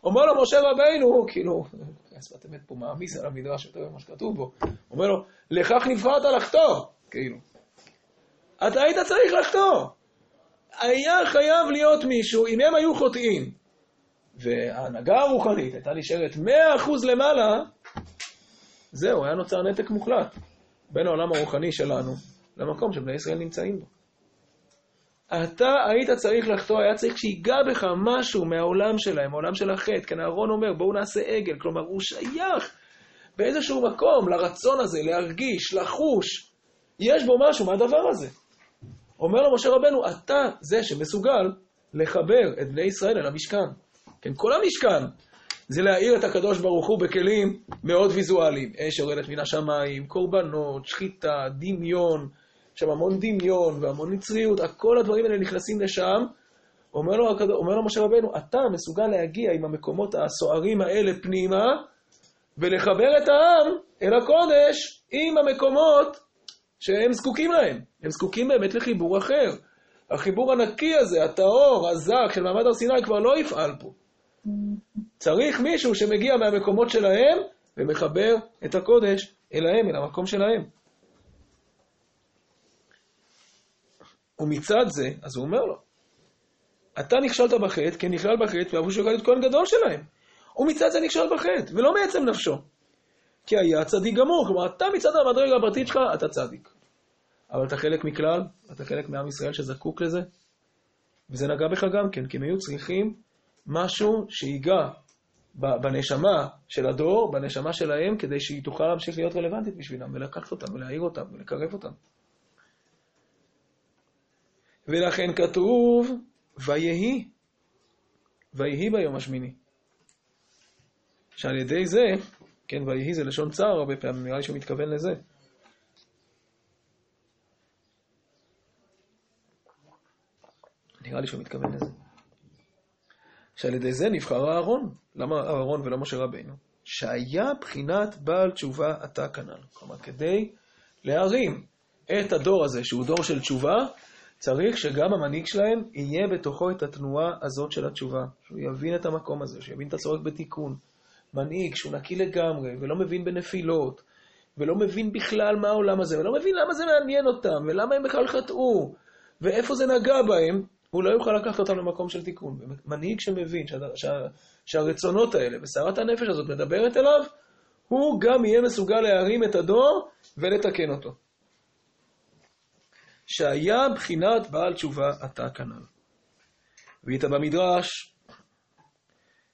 אומר לו משה רבינו, כאילו, שפת אמת פה מעמיס על המדרש יותר ממה שכתוב בו, אומר לו, לכך נבחרת לחטוא, כאילו. אתה היית צריך לחטוא. היה חייב להיות מישהו, אם הם היו חוטאים, וההנהגה הרוחנית הייתה נשארת 100% למעלה, זהו, היה נוצר נתק מוחלט בין העולם הרוחני שלנו למקום שבני ישראל נמצאים בו. אתה היית צריך לחטוא, היה צריך שיגע בך משהו מהעולם שלהם, העולם של החטא. כן, אהרון אומר, בואו נעשה עגל. כלומר, הוא שייך באיזשהו מקום לרצון הזה, להרגיש, לחוש. יש בו משהו מהדבר הזה. אומר לו משה רבנו, אתה זה שמסוגל לחבר את בני ישראל אל המשכן. כן, כל המשכן זה להאיר את הקדוש ברוך הוא בכלים מאוד ויזואליים. אש יורדת מן השמיים, קורבנות, שחיטה, דמיון, שם המון דמיון והמון נצריות, כל הדברים האלה נכנסים לשם. אומר לו, אומר לו משה רבנו, אתה מסוגל להגיע עם המקומות הסוערים האלה פנימה, ולחבר את העם אל הקודש עם המקומות שהם זקוקים להם. הם זקוקים באמת לחיבור אחר. החיבור הנקי הזה, הטהור, הזק של מעמד הר סיני כבר לא יפעל פה. צריך מישהו שמגיע מהמקומות שלהם ומחבר את הקודש אליהם, אל המקום שלהם. ומצד זה, אז הוא אומר לו, אתה נכשלת בחטא, כי נכלל בחטא, שיוכל להיות כהן גדול שלהם. ומצד זה נכשל בחטא, ולא מעצם נפשו. כי היה צדיק גמור, כלומר, אתה מצד המדרגה הפרטית שלך, אתה צדיק. אבל אתה חלק מכלל, אתה חלק מעם ישראל שזקוק לזה, וזה נגע בך גם כן, כי הם היו צריכים משהו שיגע בנשמה של הדור, בנשמה שלהם, כדי שהיא תוכל להמשיך להיות רלוונטית בשבילם, ולקחת אותם, ולהעיר אותם, ולקרב אותם. ולכן כתוב, ויהי, ויהי ביום השמיני. שעל ידי זה, כן, ויהי זה לשון צער הרבה פעמים, נראה לי שהוא מתכוון לזה. נראה לי שהוא מתכוון לזה. שעל ידי זה נבחר אהרון. למה אהרון ולא משה רבינו? שהיה בחינת בעל תשובה עתה כנ"ל. כלומר, כדי להרים את הדור הזה, שהוא דור של תשובה, צריך שגם המנהיג שלהם יהיה בתוכו את התנועה הזאת של התשובה. שהוא יבין את המקום הזה, שיבין את הצורך בתיקון. מנהיג שהוא נקי לגמרי, ולא מבין בנפילות, ולא מבין בכלל מה העולם הזה, ולא מבין למה זה מעניין אותם, ולמה הם בכלל חטאו, ואיפה זה נגע בהם, הוא לא יוכל לקחת אותם למקום של תיקון. מנהיג שמבין שה, שה, שהרצונות האלה וסערת הנפש הזאת מדברת אליו, הוא גם יהיה מסוגל להרים את הדור ולתקן אותו. שהיה בחינת בעל תשובה עתה כנ"ל. ואיתה במדרש,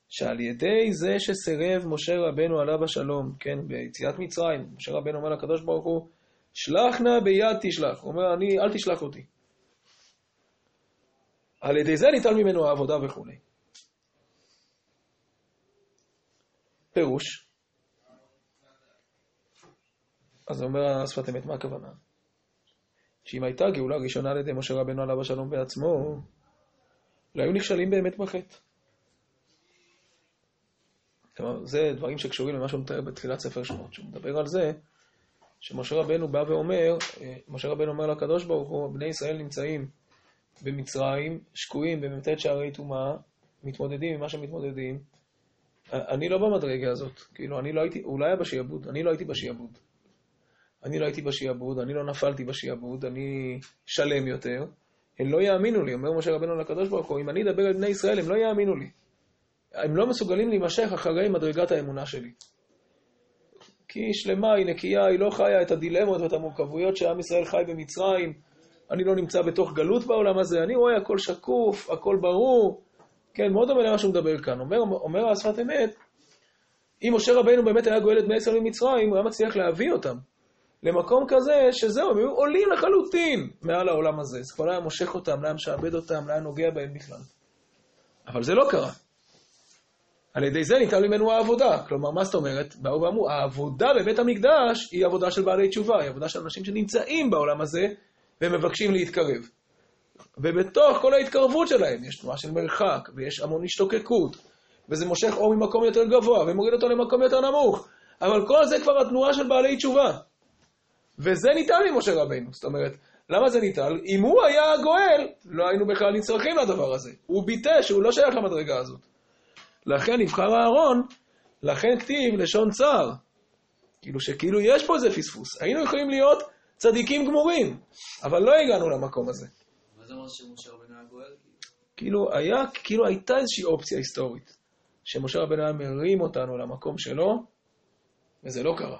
שעל ידי זה שסירב משה רבנו עליו השלום, כן, ביציאת מצרים, משה רבנו אומר לקדוש ברוך הוא, שלח נא ביד תשלח. הוא אומר, אני, אל תשלח אותי. על ידי זה ניתן ממנו העבודה וכולי. פירוש, אז אומר השפת אמת, מה הכוונה? שאם הייתה גאולה ראשונה על ידי משה רבנו עליו השלום בעצמו, לא היו נכשלים באמת בחטא. כלומר, זה דברים שקשורים למה שהוא מתאר בתחילת ספר שמות, שהוא מדבר על זה שמשה רבנו בא ואומר, אה, משה רבנו אומר לקדוש ברוך הוא, בני ישראל נמצאים במצרים, שקועים במ"ט שערי טומאה, מתמודדים עם מה שמתמודדים. אני לא במדרגה הזאת, כאילו, אני לא הייתי, אולי היה בשיעבוד, אני לא הייתי בשיעבוד. אני לא הייתי בשיעבוד, אני לא נפלתי בשיעבוד, אני שלם יותר. הם לא יאמינו לי, אומר משה רבנו לקדוש ברוך הוא, אם אני אדבר על בני ישראל, הם לא יאמינו לי. הם לא מסוגלים להימשך אחרי מדרגת האמונה שלי. כי היא שלמה, היא נקייה, היא לא חיה את הדילמות ואת המורכבויות שעם ישראל חי במצרים. אני לא נמצא בתוך גלות בעולם הזה, אני רואה הכל שקוף, הכל ברור. כן, מאוד דומה למה שהוא מדבר כאן. אומר, אומר השפת אמת, אם משה רבינו באמת היה גואל את בני ישראל ממצרים, הוא היה מצליח להביא אותם למקום כזה שזהו, הם היו עולים לחלוטין מעל העולם הזה. זה כבר לא היה מושך אותם, לא היה משעבד אותם, לא היה נוגע בהם בכלל. אבל זה לא קרה. על ידי זה ניתן ממנו העבודה. כלומר, מה זאת אומרת? באו ואמרו, העבודה בבית המקדש היא עבודה של בעלי תשובה, היא עבודה של אנשים שנמצאים בעולם הזה ומבקשים להתקרב. ובתוך כל ההתקרבות שלהם יש תנועה של מרחק, ויש המון השתוקקות, וזה מושך אור ממקום יותר גבוה ומוריד אותו למקום יותר נמוך. אבל כל זה כבר התנועה של בעלי תשובה. וזה ניתן ממשה רבינו. זאת אומרת, למה זה ניתן? אם הוא היה הגואל, לא היינו בכלל נצרכים לדבר הזה. הוא ביטא שהוא לא שייך למדרגה הזאת. לכן נבחר אהרון, לכן כתיב לשון צר. כאילו שכאילו יש פה איזה פספוס. היינו יכולים להיות צדיקים גמורים, אבל לא הגענו למקום הזה. מה זה אומר שמשה רבנו היה גואל? כאילו, היה, כאילו הייתה איזושהי אופציה היסטורית, שמשה רבנו היה מרים אותנו למקום שלו, וזה לא קרה.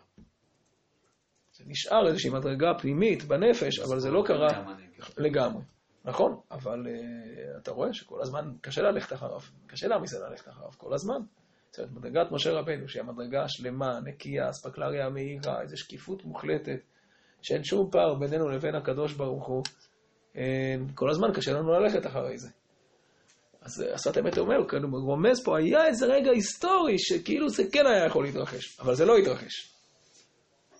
זה נשאר איזושהי מדרגה פנימית בנפש, אבל זה לא קרה לגמרי. נכון, אבל uh, אתה רואה שכל הזמן קשה ללכת אחריו, קשה לעם ישראל ללכת אחריו כל הזמן. זאת אומרת, מדרגת משה רבנו, שהיא המדרגה השלמה, נקייה, אספקלריה מהירה, איזו שקיפות מוחלטת, שאין שום פער בינינו לבין הקדוש ברוך הוא, אין, כל הזמן קשה לנו ללכת אחרי זה. אז השפת אמת אומר, כאילו, רומז פה, היה איזה רגע היסטורי שכאילו זה כן היה יכול להתרחש, אבל זה לא התרחש.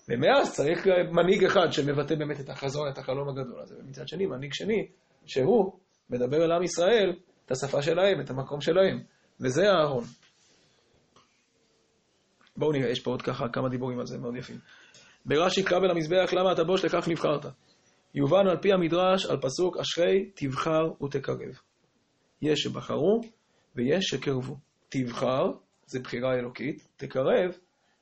ומאז צריך מנהיג אחד שמבטא באמת את החזון, את החלום הגדול הזה, ומצד שני, מנהיג שני, שהוא מדבר אל עם ישראל את השפה שלהם, את המקום שלהם, וזה אהרון. בואו נראה, יש פה עוד ככה כמה דיבורים על זה מאוד יפים. ברש"י קרא בין המזבח, למה אתה בוש לכך נבחרת. יובן על פי המדרש על פסוק אשרי תבחר ותקרב. יש שבחרו ויש שקרבו. תבחר זה בחירה אלוקית, תקרב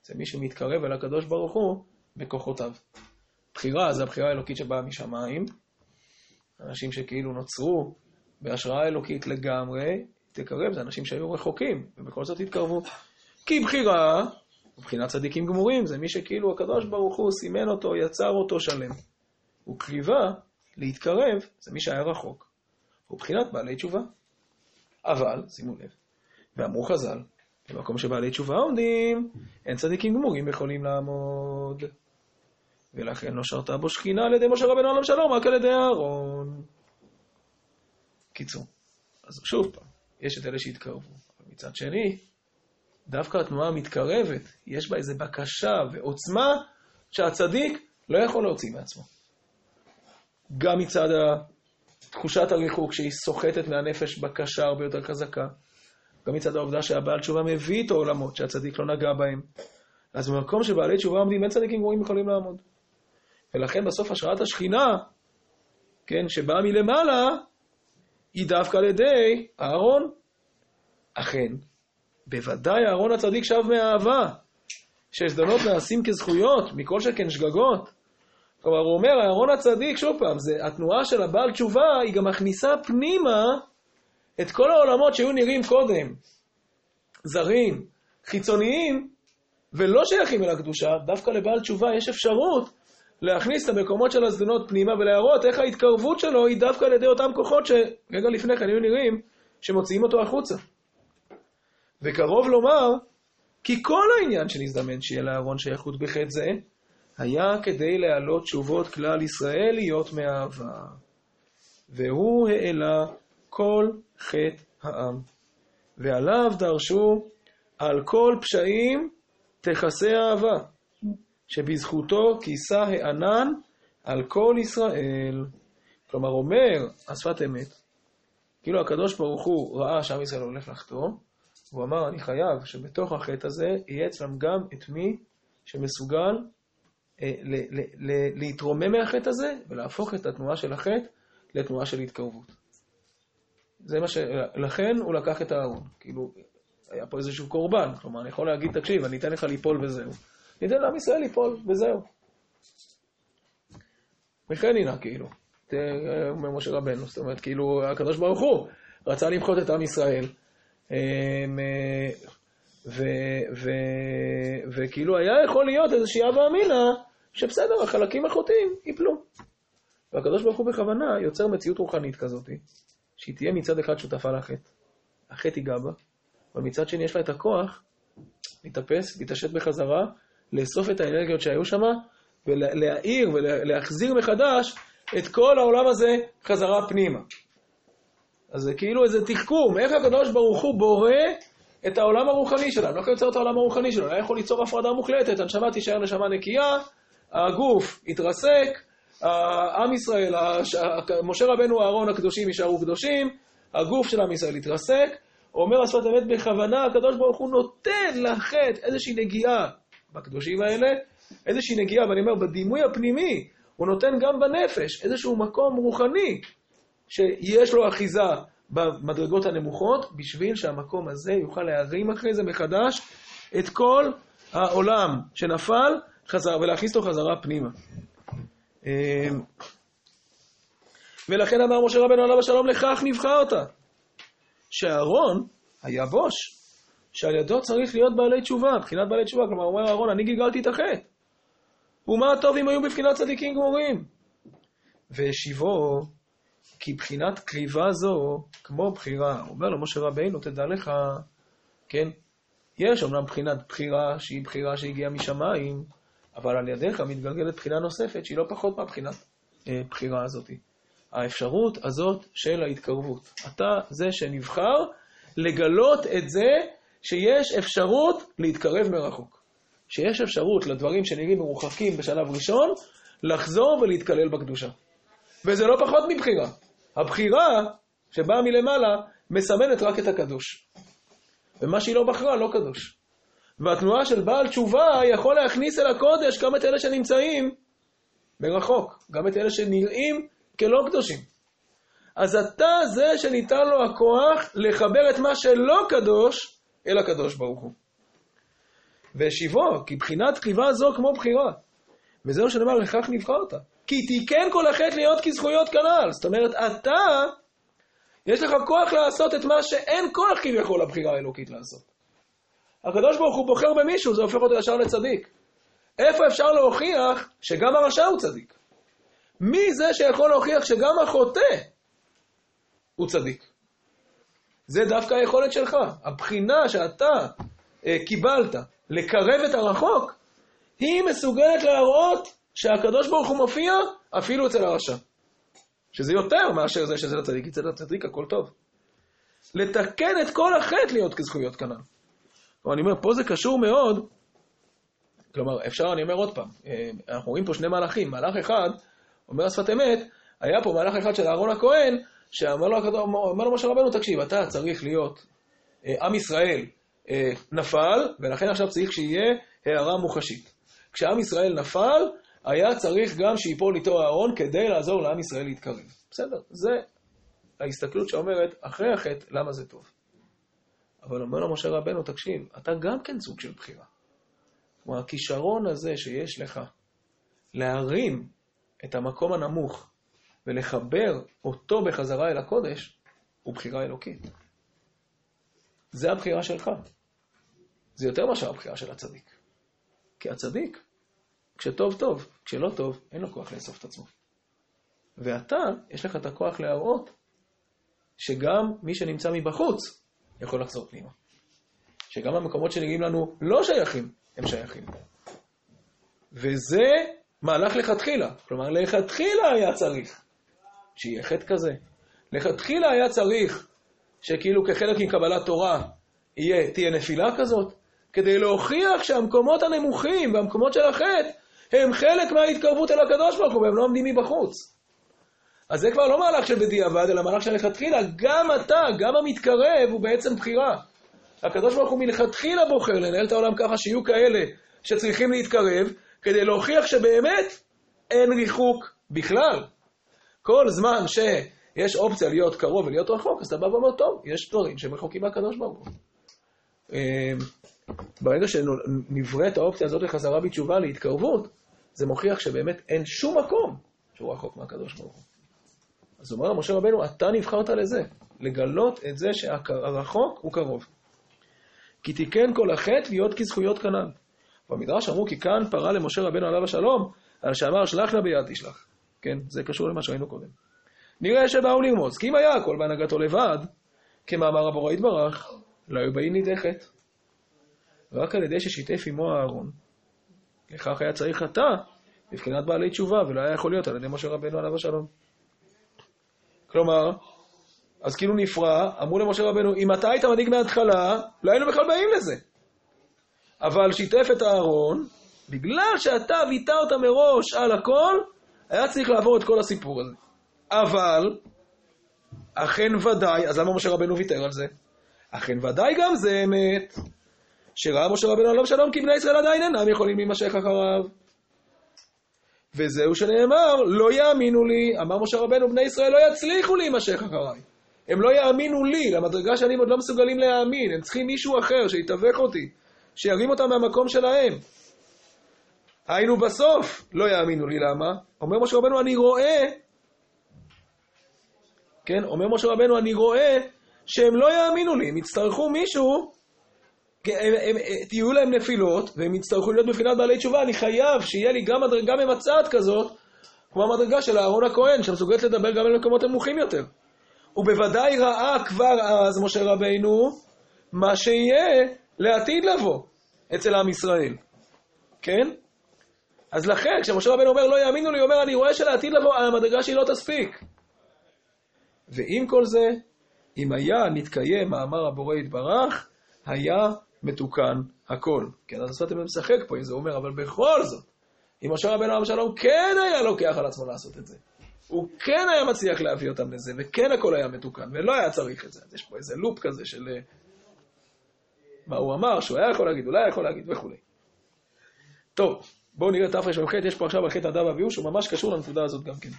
זה מי שמתקרב אל הקדוש ברוך הוא בכוחותיו. בחירה זה הבחירה האלוקית שבאה משמיים, אנשים שכאילו נוצרו בהשראה אלוקית לגמרי, תקרב, זה אנשים שהיו רחוקים, ובכל זאת התקרבו. כי בחירה, מבחינת צדיקים גמורים, זה מי שכאילו הקדוש ברוך הוא סימן אותו, יצר אותו שלם. וקריבה, להתקרב, זה מי שהיה רחוק. הוא בחינת בעלי תשובה. אבל, שימו לב, ואמרו חז"ל, במקום שבעלי תשובה עומדים, אין צדיקים גמורים יכולים לעמוד. ולכן לא שרתה בו שכינה על ידי משה רבנו עליו שלום, רק על ידי אהרון. קיצור, אז שוב פעם, יש את אלה שהתקרבו. מצד שני, דווקא התנועה המתקרבת, יש בה איזו בקשה ועוצמה שהצדיק לא יכול להוציא מעצמו. גם מצד תחושת הריחוק שהיא סוחטת מהנפש בקשה הרבה יותר חזקה, גם מצד העובדה שהבעל תשובה מביא את העולמות שהצדיק לא נגע בהם. אז במקום שבעלי תשובה עומדים, אין צדיקים גמורים יכולים לעמוד. ולכן בסוף השראת השכינה, כן, שבאה מלמעלה, היא דווקא על ידי אהרון. אכן, בוודאי אהרון הצדיק שב מאהבה, שזדונות נעשים כזכויות, מכל שכן שגגות. כלומר, הוא אומר, אהרון הצדיק, שוב פעם, זה, התנועה של הבעל תשובה, היא גם מכניסה פנימה את כל העולמות שהיו נראים קודם, זרים, חיצוניים, ולא שייכים אל הקדושה, דווקא לבעל תשובה יש אפשרות להכניס את המקומות של הזדונות פנימה ולהראות איך ההתקרבות שלו היא דווקא על ידי אותם כוחות שרגע לפני כן היו נראים שמוציאים אותו החוצה. וקרוב לומר, כי כל העניין שנזדמן שיהיה לאהרון שייכות בחטא זה, היה כדי להעלות תשובות כלל ישראל להיות מאהבה. והוא העלה כל חטא העם. ועליו דרשו על כל פשעים תכסה אהבה, שבזכותו כיסה הענן על כל ישראל. כלומר, אומר השפת אמת, כאילו הקדוש ברוך הוא ראה שעם ישראל הולך לחתום, הוא אמר, אני חייב שבתוך החטא הזה יהיה אצלם גם את מי שמסוגל אה, להתרומם מהחטא הזה ולהפוך את התנועה של החטא לתנועה של התקרבות. זה מה ש... לכן הוא לקח את הארון. כאילו, היה פה איזשהו קורבן. כלומר, אני יכול להגיד, תקשיב, אני אתן לך ליפול וזהו. ניתן לעם ישראל ליפול וזהו. וכן הנה, כאילו. אומר משה רבנו, זאת אומרת, כאילו, הקדוש ברוך הוא רצה למחות את עם ישראל. אמ, אה, וכאילו היה יכול להיות איזושהי הווה אמינא, שבסדר, החלקים החוטאים ייפלו. והקדוש ברוך הוא בכוונה יוצר מציאות רוחנית כזאת, שהיא תהיה מצד אחד שותפה לחטא. החטא ייגע בה, אבל מצד שני יש לה את הכוח להתאפס, להתעשת בחזרה, לאסוף את האנרגיות שהיו שם, ולהאיר ולהחזיר מחדש את כל העולם הזה חזרה פנימה. אז זה כאילו איזה תחכום, איך הקדוש ברוך הוא בורא את העולם הרוחני שלנו, לא רק יוצר את העולם הרוחני שלנו, היה יכול ליצור הפרדה מוחלטת, הנשמה תישאר נשמה נקייה, הגוף יתרסק, עם ישראל, משה רבנו אהרון הקדושים יישארו קדושים, הגוף של עם ישראל יתרסק, אומר השפת אמת בכוונה, הקדוש ברוך הוא נותן לחטא איזושהי נגיעה בקדושים האלה, איזושהי נגיעה, ואני אומר, בדימוי הפנימי, הוא נותן גם בנפש איזשהו מקום רוחני, שיש לו אחיזה במדרגות הנמוכות, בשביל שהמקום הזה יוכל להרים אחרי זה מחדש את כל העולם שנפל חזר, ולהכניס אותו חזרה פנימה. אמ, ולכן אמר משה רבנו עליו השלום, לכך נבחרת. שאהרון היה בוש, שעל ידו צריך להיות בעלי תשובה, מבחינת בעלי תשובה. כלומר, אומר אהרון, אני גלגלתי את החטא. ומה הטוב אם היו בבחינת צדיקים גמורים? והשיבו, כי בחינת קריבה זו, כמו בחירה. אומר לו משה רבינו, תדע לך, כן, יש אומנם בחינת בחירה שהיא בחירה שהגיעה משמיים, אבל על ידיך מתגלגלת בחינה נוספת שהיא לא פחות מהבחינת אה, בחירה הזאת. האפשרות הזאת של ההתקרבות. אתה זה שנבחר לגלות את זה שיש אפשרות להתקרב מרחוק. שיש אפשרות לדברים שנראים מרוחקים בשלב ראשון, לחזור ולהתקלל בקדושה. וזה לא פחות מבחירה. הבחירה שבאה מלמעלה מסמנת רק את הקדוש. ומה שהיא לא בחרה לא קדוש. והתנועה של בעל תשובה יכול להכניס אל הקודש גם את אלה שנמצאים מרחוק, גם את אלה שנראים כלא קדושים. אז אתה זה שניתן לו הכוח לחבר את מה שלא קדוש אל הקדוש ברוך הוא. והשיבו, כי בחינת תחיבה זו כמו בחירה. וזהו שנאמר, לכך נבחרת. כי תיקן כל החטא להיות כזכויות כנ"ל. זאת אומרת, אתה, יש לך כוח לעשות את מה שאין כוח כביכול לבחירה האלוקית לעשות. הקדוש ברוך הוא בוחר במישהו, זה הופך אותו ישר לצדיק. איפה אפשר להוכיח שגם הרשע הוא צדיק? מי זה שיכול להוכיח שגם החוטא הוא צדיק? זה דווקא היכולת שלך. הבחינה שאתה אה, קיבלת לקרב את הרחוק, היא מסוגלת להראות שהקדוש ברוך הוא מופיע אפילו אצל הרשע. שזה יותר מאשר זה שזה לצדיק, אצל הצדיק הכל טוב. לתקן את כל החטא להיות כזכויות כנ"ל. אני אומר, פה זה קשור מאוד, כלומר, אפשר, אני אומר עוד פעם, אה, אנחנו רואים פה שני מהלכים. מהלך אחד, אומר השפת אמת, היה פה מהלך אחד של אהרון הכהן, שאמר לו, אומר לו משה רבנו, תקשיב, אתה צריך להיות אה, עם ישראל אה, נפל, ולכן עכשיו צריך שיהיה הערה מוחשית. כשעם ישראל נפל, היה צריך גם שיפול איתו אהרון כדי לעזור לעם ישראל להתקרב. בסדר, זה ההסתכלות שאומרת, אחרי החטא, למה זה טוב. אבל אומר לו משה רבנו, תקשיב, אתה גם כן סוג של בחירה. כלומר, הכישרון הזה שיש לך להרים את המקום הנמוך ולחבר אותו בחזרה אל הקודש, הוא בחירה אלוקית. זה הבחירה שלך. זה יותר מאשר הבחירה של הצדיק. כי הצדיק, כשטוב טוב, כשלא טוב, אין לו כוח לאסוף את עצמו. ואתה, יש לך את הכוח להראות שגם מי שנמצא מבחוץ יכול לחזור פנימה. שגם המקומות שנראים לנו לא שייכים, הם שייכים. וזה מהלך לכתחילה. כלומר, לכתחילה היה צריך שיהיה חטא כזה. לכתחילה היה צריך שכאילו כחלק מקבלת תורה יהיה, תהיה נפילה כזאת, כדי להוכיח שהמקומות הנמוכים והמקומות של החטא הם חלק מההתקרבות אל הקדוש ברוך הוא, והם לא עומדים מבחוץ. אז זה כבר לא מהלך של בדיעבד, אלא מהלך של לכתחילה. גם אתה, גם המתקרב, הוא בעצם בחירה. הקדוש ברוך הוא מלכתחילה בוחר לנהל את העולם ככה שיהיו כאלה שצריכים להתקרב, כדי להוכיח שבאמת אין ריחוק בכלל. כל זמן שיש אופציה להיות קרוב ולהיות רחוק, אז אתה בא ואומר, טוב, יש דברים שהם רחוקים מהקדוש ברוך הוא. אמ, ברגע שנבראת האופציה הזאת לחזרה בתשובה, להתקרבות, זה מוכיח שבאמת אין שום מקום שהוא רחוק מהקדוש ברוך הוא. אז אומר משה רבנו, אתה נבחרת לזה, לגלות את זה שהרחוק הוא קרוב. כי תיקן כל החטא להיות כזכויות כנ"ל. במדרש אמרו כי כאן פרה למשה רבנו עליו השלום, על שאמר שלח לה ביד תשלח. כן, זה קשור למה שראינו קודם. נראה שבאו לרמוז, כי אם היה הכל בהנהגתו לבד, כמאמר הבורא יתברך, לא היו באים לידי חטא. רק על ידי ששיתף עמו אהרון, לכך היה צריך אתה, מבחינת בעלי תשובה, ולא היה יכול להיות על ידי משה רבנו עליו השלום. כלומר, אז כאילו נפרע, אמרו למשה רבנו, אם אתה היית מנהיג מההתחלה, לא היינו בכלל באים לזה. אבל שיתף את אהרון, בגלל שאתה ויתרת מראש על הכל, היה צריך לעבור את כל הסיפור הזה. אבל, אכן ודאי, אז למה משה רבנו ויתר על זה? אכן ודאי גם זה אמת, שראה משה רבנו עליו שלום כי בני ישראל עדיין אינם יכולים להימשך אחריו. וזהו שנאמר, לא יאמינו לי, אמר משה רבנו, בני ישראל לא יצליחו להימשך אחריי. הם לא יאמינו לי, למדרגה שאני עוד לא מסוגלים להאמין, הם צריכים מישהו אחר שיתווך אותי, שירים אותם מהמקום שלהם. היינו בסוף, לא יאמינו לי, למה? אומר משה רבנו, אני רואה, כן, אומר משה רבנו, אני רואה שהם לא יאמינו לי, הם יצטרכו מישהו, תהיו להם נפילות, והם יצטרכו להיות בבחינת בעלי תשובה, אני חייב שיהיה לי גם מדרגה ממצעת כזאת, כמו המדרגה של אהרון הכהן, שמסוגלת לדבר גם על מקומות נמוכים יותר. הוא בוודאי ראה כבר אז, משה רבינו, מה שיהיה לעתיד לבוא אצל עם ישראל. כן? אז לכן, כשמשה רבנו אומר לא יאמינו לי, הוא אומר אני רואה שלעתיד לבוא המדרגה שלי לא תספיק. ועם כל זה, אם היה מתקיים מאמר הבורא יתברך, היה מתוקן הכל. כן, אז השפת משחק פה, זה אומר, אבל בכל זאת, אם משה רבנו עם שלום כן היה לוקח על עצמו לעשות את זה. הוא כן היה מצליח להביא אותם לזה, וכן הכל היה מתוקן, ולא היה צריך את זה. אז יש פה איזה לופ כזה של אה, מה הוא אמר, שהוא היה יכול להגיד, אולי היה יכול להגיד וכולי. טוב, בואו נראה תרמ"ח, יש פה עכשיו על חטא הדה ואביהו, שהוא ממש קשור לנקודה הזאת גם כן.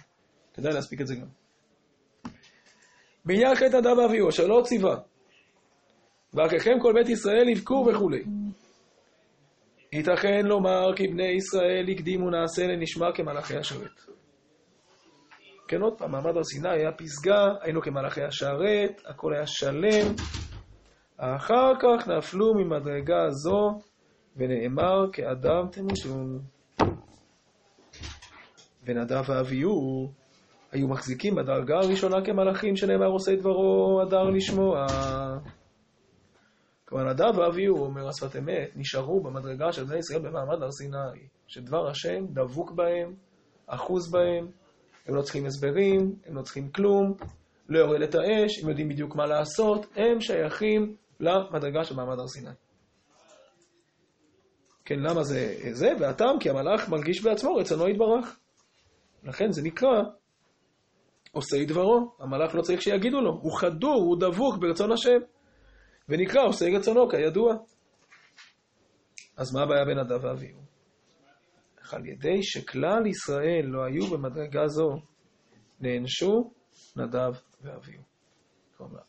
כדאי להספיק את זה גם. בעניין חטא הדה ואביהו, אשר לא ציווה, ואחיכם כל בית ישראל יבכו וכולי. ייתכן לומר כי בני ישראל הקדימו נעשה לנשמע כמלאכי השרת. כן, עוד פעם, מעמד הר סיני היה פסגה, היינו כמלאכי השרת, הכל היה שלם. אחר כך נפלו ממדרגה זו, ונאמר כאדם תמותון. ונדב ואביהו היו מחזיקים בדרגה הראשונה כמלאכים שנאמר עושה דברו הדר לשמוע. כלומר, נדב ואביהו, אומר השפת אמת, נשארו במדרגה של בני ישראל במעמד הר סיני, שדבר השם דבוק בהם, אחוז בהם, הם לא צריכים הסברים, הם לא צריכים כלום, לא יורד את האש, הם יודעים בדיוק מה לעשות, הם שייכים למדרגה של מעמד הר סיני. כן, למה זה זה? והטעם כי המלאך מרגיש בעצמו רצונו יתברך. לכן זה נקרא עושי דברו. המלאך לא צריך שיגידו לו, הוא חדור, הוא דבוק ברצון השם. ונקרא עושה רצונו כידוע. אז מה הבעיה בין נדב ואביהו? אך על ידי שכלל ישראל לא היו במדרגה זו, נענשו נדב ואביהו. כלומר,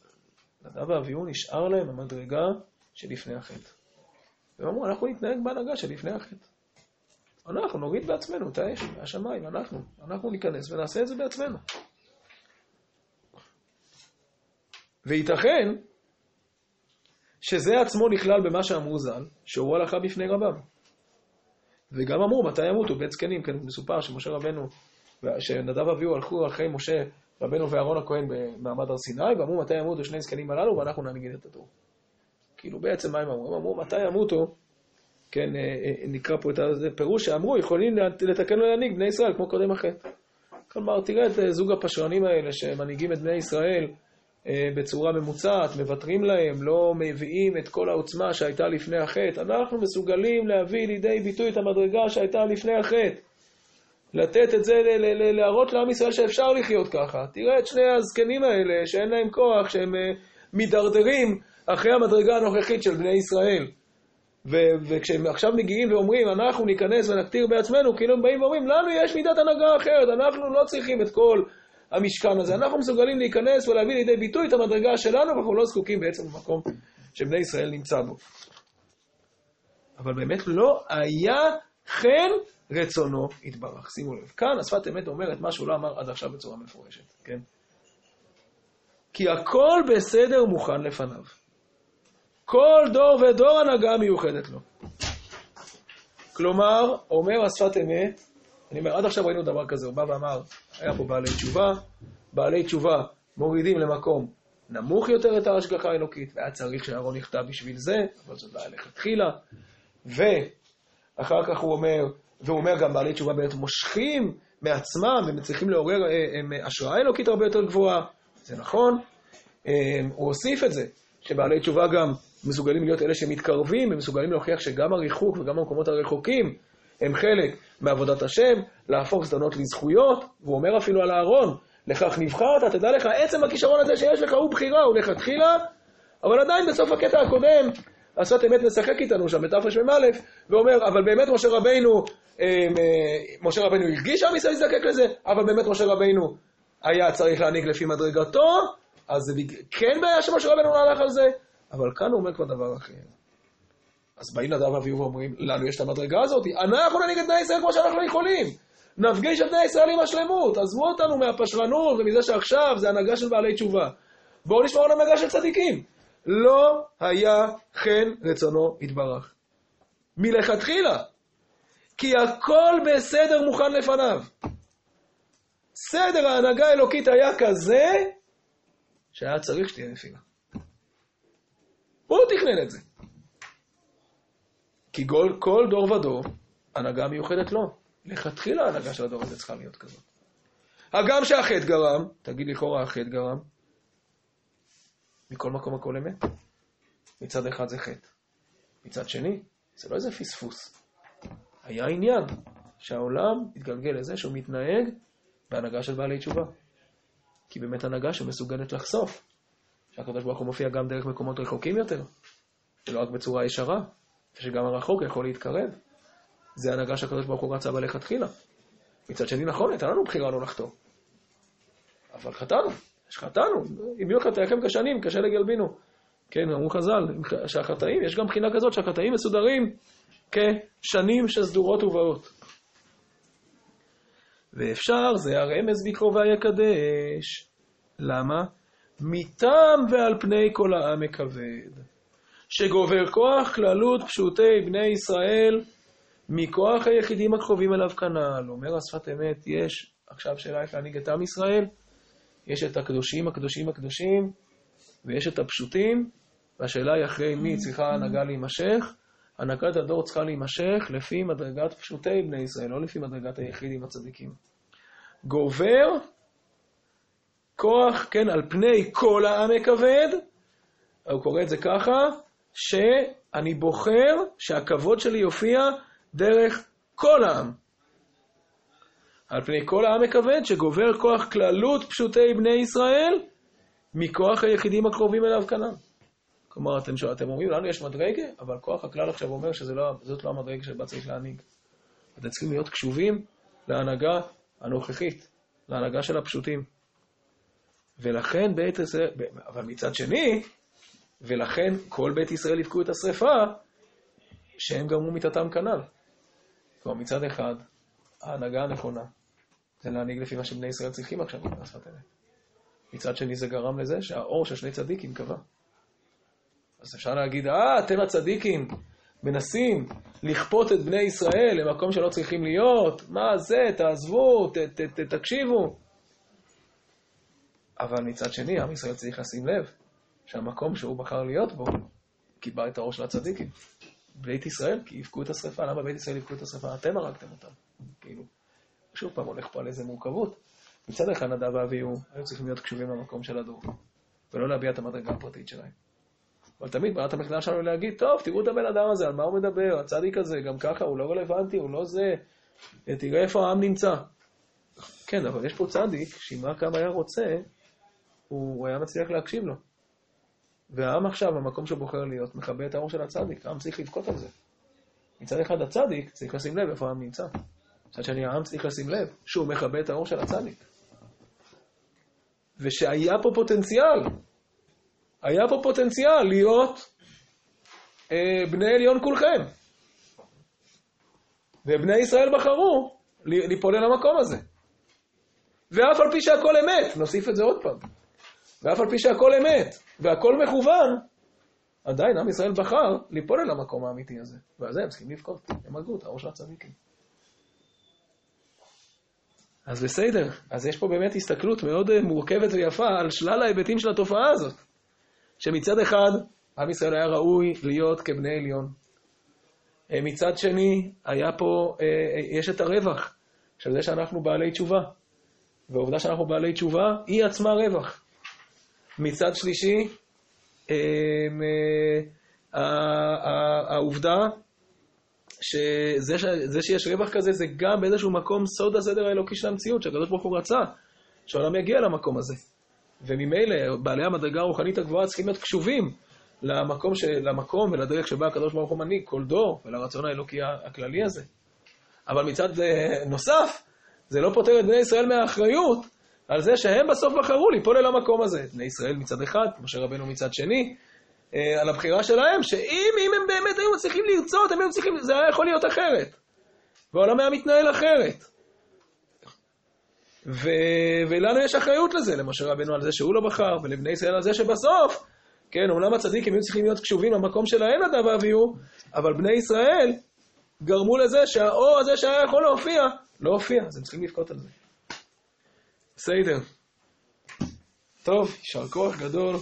נדב ואביהו נשאר להם במדרגה שלפני החטא. והם אמרו, אנחנו נתנהג בהנהגה שלפני החטא. אנחנו נוריד בעצמנו את האש מהשמיים, אנחנו. אנחנו ניכנס ונעשה את זה בעצמנו. וייתכן שזה עצמו נכלל במה שאמרו ז"ל, שהוא הלכה בפני רבם. וגם אמרו מתי ימותו, בית זקנים, כן, מסופר שמשה רבנו, שנדב אביהו הלכו אחרי משה רבנו ואהרון הכהן במעמד הר סיני, ואמרו מתי ימותו שני זקנים הללו, ואנחנו ננגיד את התור. כאילו בעצם מה הם אמרו? הם אמרו מתי ימותו, כן, אה, אה, נקרא פה את הפירוש שאמרו, יכולים לתקן ולהנהיג בני ישראל כמו קודם החטא. כלומר, תראה את אה, זוג הפשרנים האלה שמנהיגים את בני ישראל בצורה ממוצעת, מוותרים להם, לא מביאים את כל העוצמה שהייתה לפני החטא. אנחנו מסוגלים להביא לידי ביטוי את המדרגה שהייתה לפני החטא. לתת את זה, להראות לעם ישראל שאפשר לחיות ככה. תראה את שני הזקנים האלה, שאין להם כוח, שהם מידרדרים אחרי המדרגה הנוכחית של בני ישראל. ו- וכשהם עכשיו מגיעים ואומרים, אנחנו ניכנס ונקטיר בעצמנו, כאילו הם באים ואומרים, לנו יש מידת הנהגה אחרת, אנחנו לא צריכים את כל המשכן הזה, אנחנו מסוגלים להיכנס ולהביא לידי ביטוי את המדרגה שלנו, ואנחנו לא זקוקים בעצם למקום שבני ישראל נמצא בו. אבל באמת לא היה חן רצונו יתברך. שימו לב, כאן השפת אמת אומרת מה שהוא לא אמר עד עכשיו בצורה מפורשת, כן? כי הכל בסדר מוכן לפניו. כל דור ודור הנהגה מיוחדת לו. כלומר, אומר השפת אמת, אני אומר, עד עכשיו ראינו דבר כזה, הוא בא ואמר, היה פה בעלי תשובה, בעלי תשובה מורידים למקום נמוך יותר את ההשגחה האלוקית, והיה צריך שאהרון יכתב בשביל זה, אבל זאת בעיה לכתחילה. ואחר כך הוא אומר, והוא אומר גם בעלי תשובה באמת מושכים מעצמם, והם צריכים לעורר אה, השראה אלוקית הרבה יותר גבוהה, זה נכון. אה, הוא הוסיף את זה, שבעלי תשובה גם מסוגלים להיות אלה שמתקרבים, הם מסוגלים להוכיח שגם הריחוק וגם המקומות הרחוקים הם חלק מעבודת השם, להפוך זדנות לזכויות, והוא אומר אפילו על אהרון, לכך נבחרת, תדע לך, עצם הכישרון הזה שיש לך הוא בחירה, הוא לכתחילה, אבל עדיין בסוף הקטע הקודם, השפת אמת משחק איתנו שם בתרמ"א, ואומר, אבל באמת משה רבינו, אה, משה רבינו הרגיש שעם ישראל יזדקק לזה, אבל באמת משה רבינו היה צריך להנהיג לפי מדרגתו, אז זה כן בעיה שמשה רבינו הלך על זה, אבל כאן הוא אומר כבר דבר אחר. אז באים נדב ואביהו ואומרים, לנו יש את המדרגה הזאת, אנחנו ננהיג את בני ישראל כמו שאנחנו יכולים. נפגיש את בני ישראל עם השלמות, עזבו אותנו מהפשרנות ומזה שעכשיו זה הנהגה של בעלי תשובה. בואו נשמור על הנהגה של צדיקים. לא היה חן רצונו יתברך. מלכתחילה. כי הכל בסדר מוכן לפניו. סדר ההנהגה האלוקית היה כזה שהיה צריך שתהיה נפילה. הוא תכנן את זה. כי כל, כל דור ודור, הנהגה מיוחדת לו. לכתחילה ההנהגה של הדור הזה צריכה להיות כזאת. הגם שהחטא גרם, תגיד לכאורה החטא גרם, מכל מקום הכל אמת. מצד אחד זה חטא. מצד שני, זה לא איזה פספוס. היה עניין שהעולם התגלגל לזה שהוא מתנהג בהנהגה של בעלי תשובה. כי באמת הנהגה שמסוגלת לחשוף שהקדוש ברוך הוא מופיע גם דרך מקומות רחוקים יותר, ולא רק בצורה ישרה, ושגם הרחוק יכול להתקרב. זה הנהגה שהקדוש ברוך הוא רצה בה לכתחילה. מצד שני, נכון, הייתה לנו בחירה לא לחטוא. אבל חטאנו, חטאנו, הביאו חטאיכם כשנים, קשה לגלבינו. כן, אמרו חז"ל, שהחטאים, יש גם בחינה כזאת שהחטאים מסודרים כשנים שסדורות ובאות. ואפשר, זה הרמז בקרובי יקדש. למה? מטעם ועל פני כל העם הכבד, שגובר כוח כללות פשוטי בני ישראל מכוח היחידים הקרובים אליו כנ"ל. אומר השפת אמת, יש עכשיו שאלה איך להנהיג את עם ישראל, יש את הקדושים הקדושים הקדושים, ויש את הפשוטים, והשאלה היא אחרי מי צריכה ההנהגה להימשך. הנהגת הדור צריכה להימשך לפי מדרגת פשוטי בני ישראל, לא לפי מדרגת היחידים הצדיקים. גובר כוח, כן, על פני כל העם הכבד, הוא קורא את זה ככה, שאני בוחר שהכבוד שלי יופיע דרך כל העם. על פני כל העם הכבד, שגובר כוח כללות פשוטי בני ישראל, מכוח היחידים הקרובים אליו כנ"ל. כלומר, אתם, אתם אומרים, לנו יש מדרגה, אבל כוח הכלל עכשיו אומר שזאת לא, לא המדרגה שבה צריך להנהיג. אתם צריכים להיות קשובים להנהגה הנוכחית, להנהגה של הפשוטים. ולכן בית ישראל, אבל מצד שני, ולכן כל בית ישראל יבכו את השרפה, שהם גרמו מיתתם כנ"ל. כלומר, מצד אחד, ההנהגה הנכונה זה להנהיג לפי מה שבני ישראל צריכים עכשיו בשפת אמת. מצד שני, זה גרם לזה שהאור של שני צדיקים קבע. אז אפשר להגיד, אה, אתם הצדיקים מנסים לכפות את בני ישראל למקום שלא צריכים להיות, מה זה, תעזבו, ת, ת, ת, תקשיבו. אבל מצד שני, עם ישראל צריך לשים לב שהמקום שהוא בחר להיות בו, קיבע את האור של הצדיקים. בית ישראל, כי יבכו את השרפה. למה בית ישראל יבכו את השרפה? אתם הרגתם אותם. כאילו, שוב פעם הולך פה על איזה מורכבות. מצד אחד נדב ואביהו היו צריכים להיות קשובים למקום של הדור, ולא להביע את המדרגה הפרטית שלהם. אבל תמיד ברירת המחדל שלנו להגיד, טוב, תראו את הבן אדם הזה, על מה הוא מדבר, הצדיק הזה, גם ככה, הוא לא רלוונטי, הוא לא זה, תראה איפה העם נמצא. כן, אבל יש פה צדיק, שאם רק העם היה רוצה, הוא היה מצליח להקשיב לו. והעם עכשיו, במקום שהוא בוחר להיות, מכבה את האור של הצדיק. העם צריך לבכות על זה. מצד אחד הצדיק צריך לשים לב איפה העם נמצא. מצד שני, העם צריך לשים לב שהוא מכבה את האור של הצדיק. ושהיה פה פוטנציאל, היה פה פוטנציאל להיות אה, בני עליון כולכם. ובני ישראל בחרו ליפול אל המקום הזה. ואף על פי שהכל אמת, נוסיף את זה עוד פעם. ואף על פי שהכל אמת, והכל מכוון, עדיין עם ישראל בחר ליפול אל המקום האמיתי הזה. ועל זה הם צריכים לבכות, הם הרגו את הראש הצדיקים. אז בסדר, אז יש פה באמת הסתכלות מאוד אה, מורכבת ויפה על שלל ההיבטים של התופעה הזאת. שמצד אחד, עם ישראל היה ראוי להיות כבני עליון. אה, מצד שני, היה פה, אה, יש את הרווח של זה שאנחנו בעלי תשובה. והעובדה שאנחנו בעלי תשובה, היא עצמה רווח. מצד שלישי, העובדה שזה שיש רווח כזה זה גם באיזשהו מקום סוד הסדר האלוקי של המציאות, שהקדוש ברוך הוא רצה שהעולם יגיע למקום הזה. וממילא בעלי המדרגה הרוחנית הגבוהה צריכים להיות קשובים למקום, ש... למקום ולדרך שבה הקדוש ברוך הוא מנהיג כל דור ולרצון האלוקי הכללי הזה. אבל מצד אה, נוסף, זה לא פוטר את בני ישראל מהאחריות על זה שהם בסוף בחרו ליפול אל המקום הזה. בני ישראל מצד אחד, משה רבנו מצד שני, אה, על הבחירה שלהם, שאם אם הם באמת היו מצליחים לרצות, הם היו צריכים, זה היה יכול להיות אחרת. והעולם היה מתנהל אחרת. ו... ולנו יש אחריות לזה, למשה רבנו על זה שהוא לא בחר, ולבני ישראל על זה שבסוף, כן, אומנם הצדיקים היו צריכים להיות קשובים למקום שלהם נדב ואביהו, אבל בני ישראל גרמו לזה שהאור הזה שהיה יכול להופיע, לא הופיע, אז הם צריכים לבכות על זה. בסדר. טוב, יישר כוח גדול.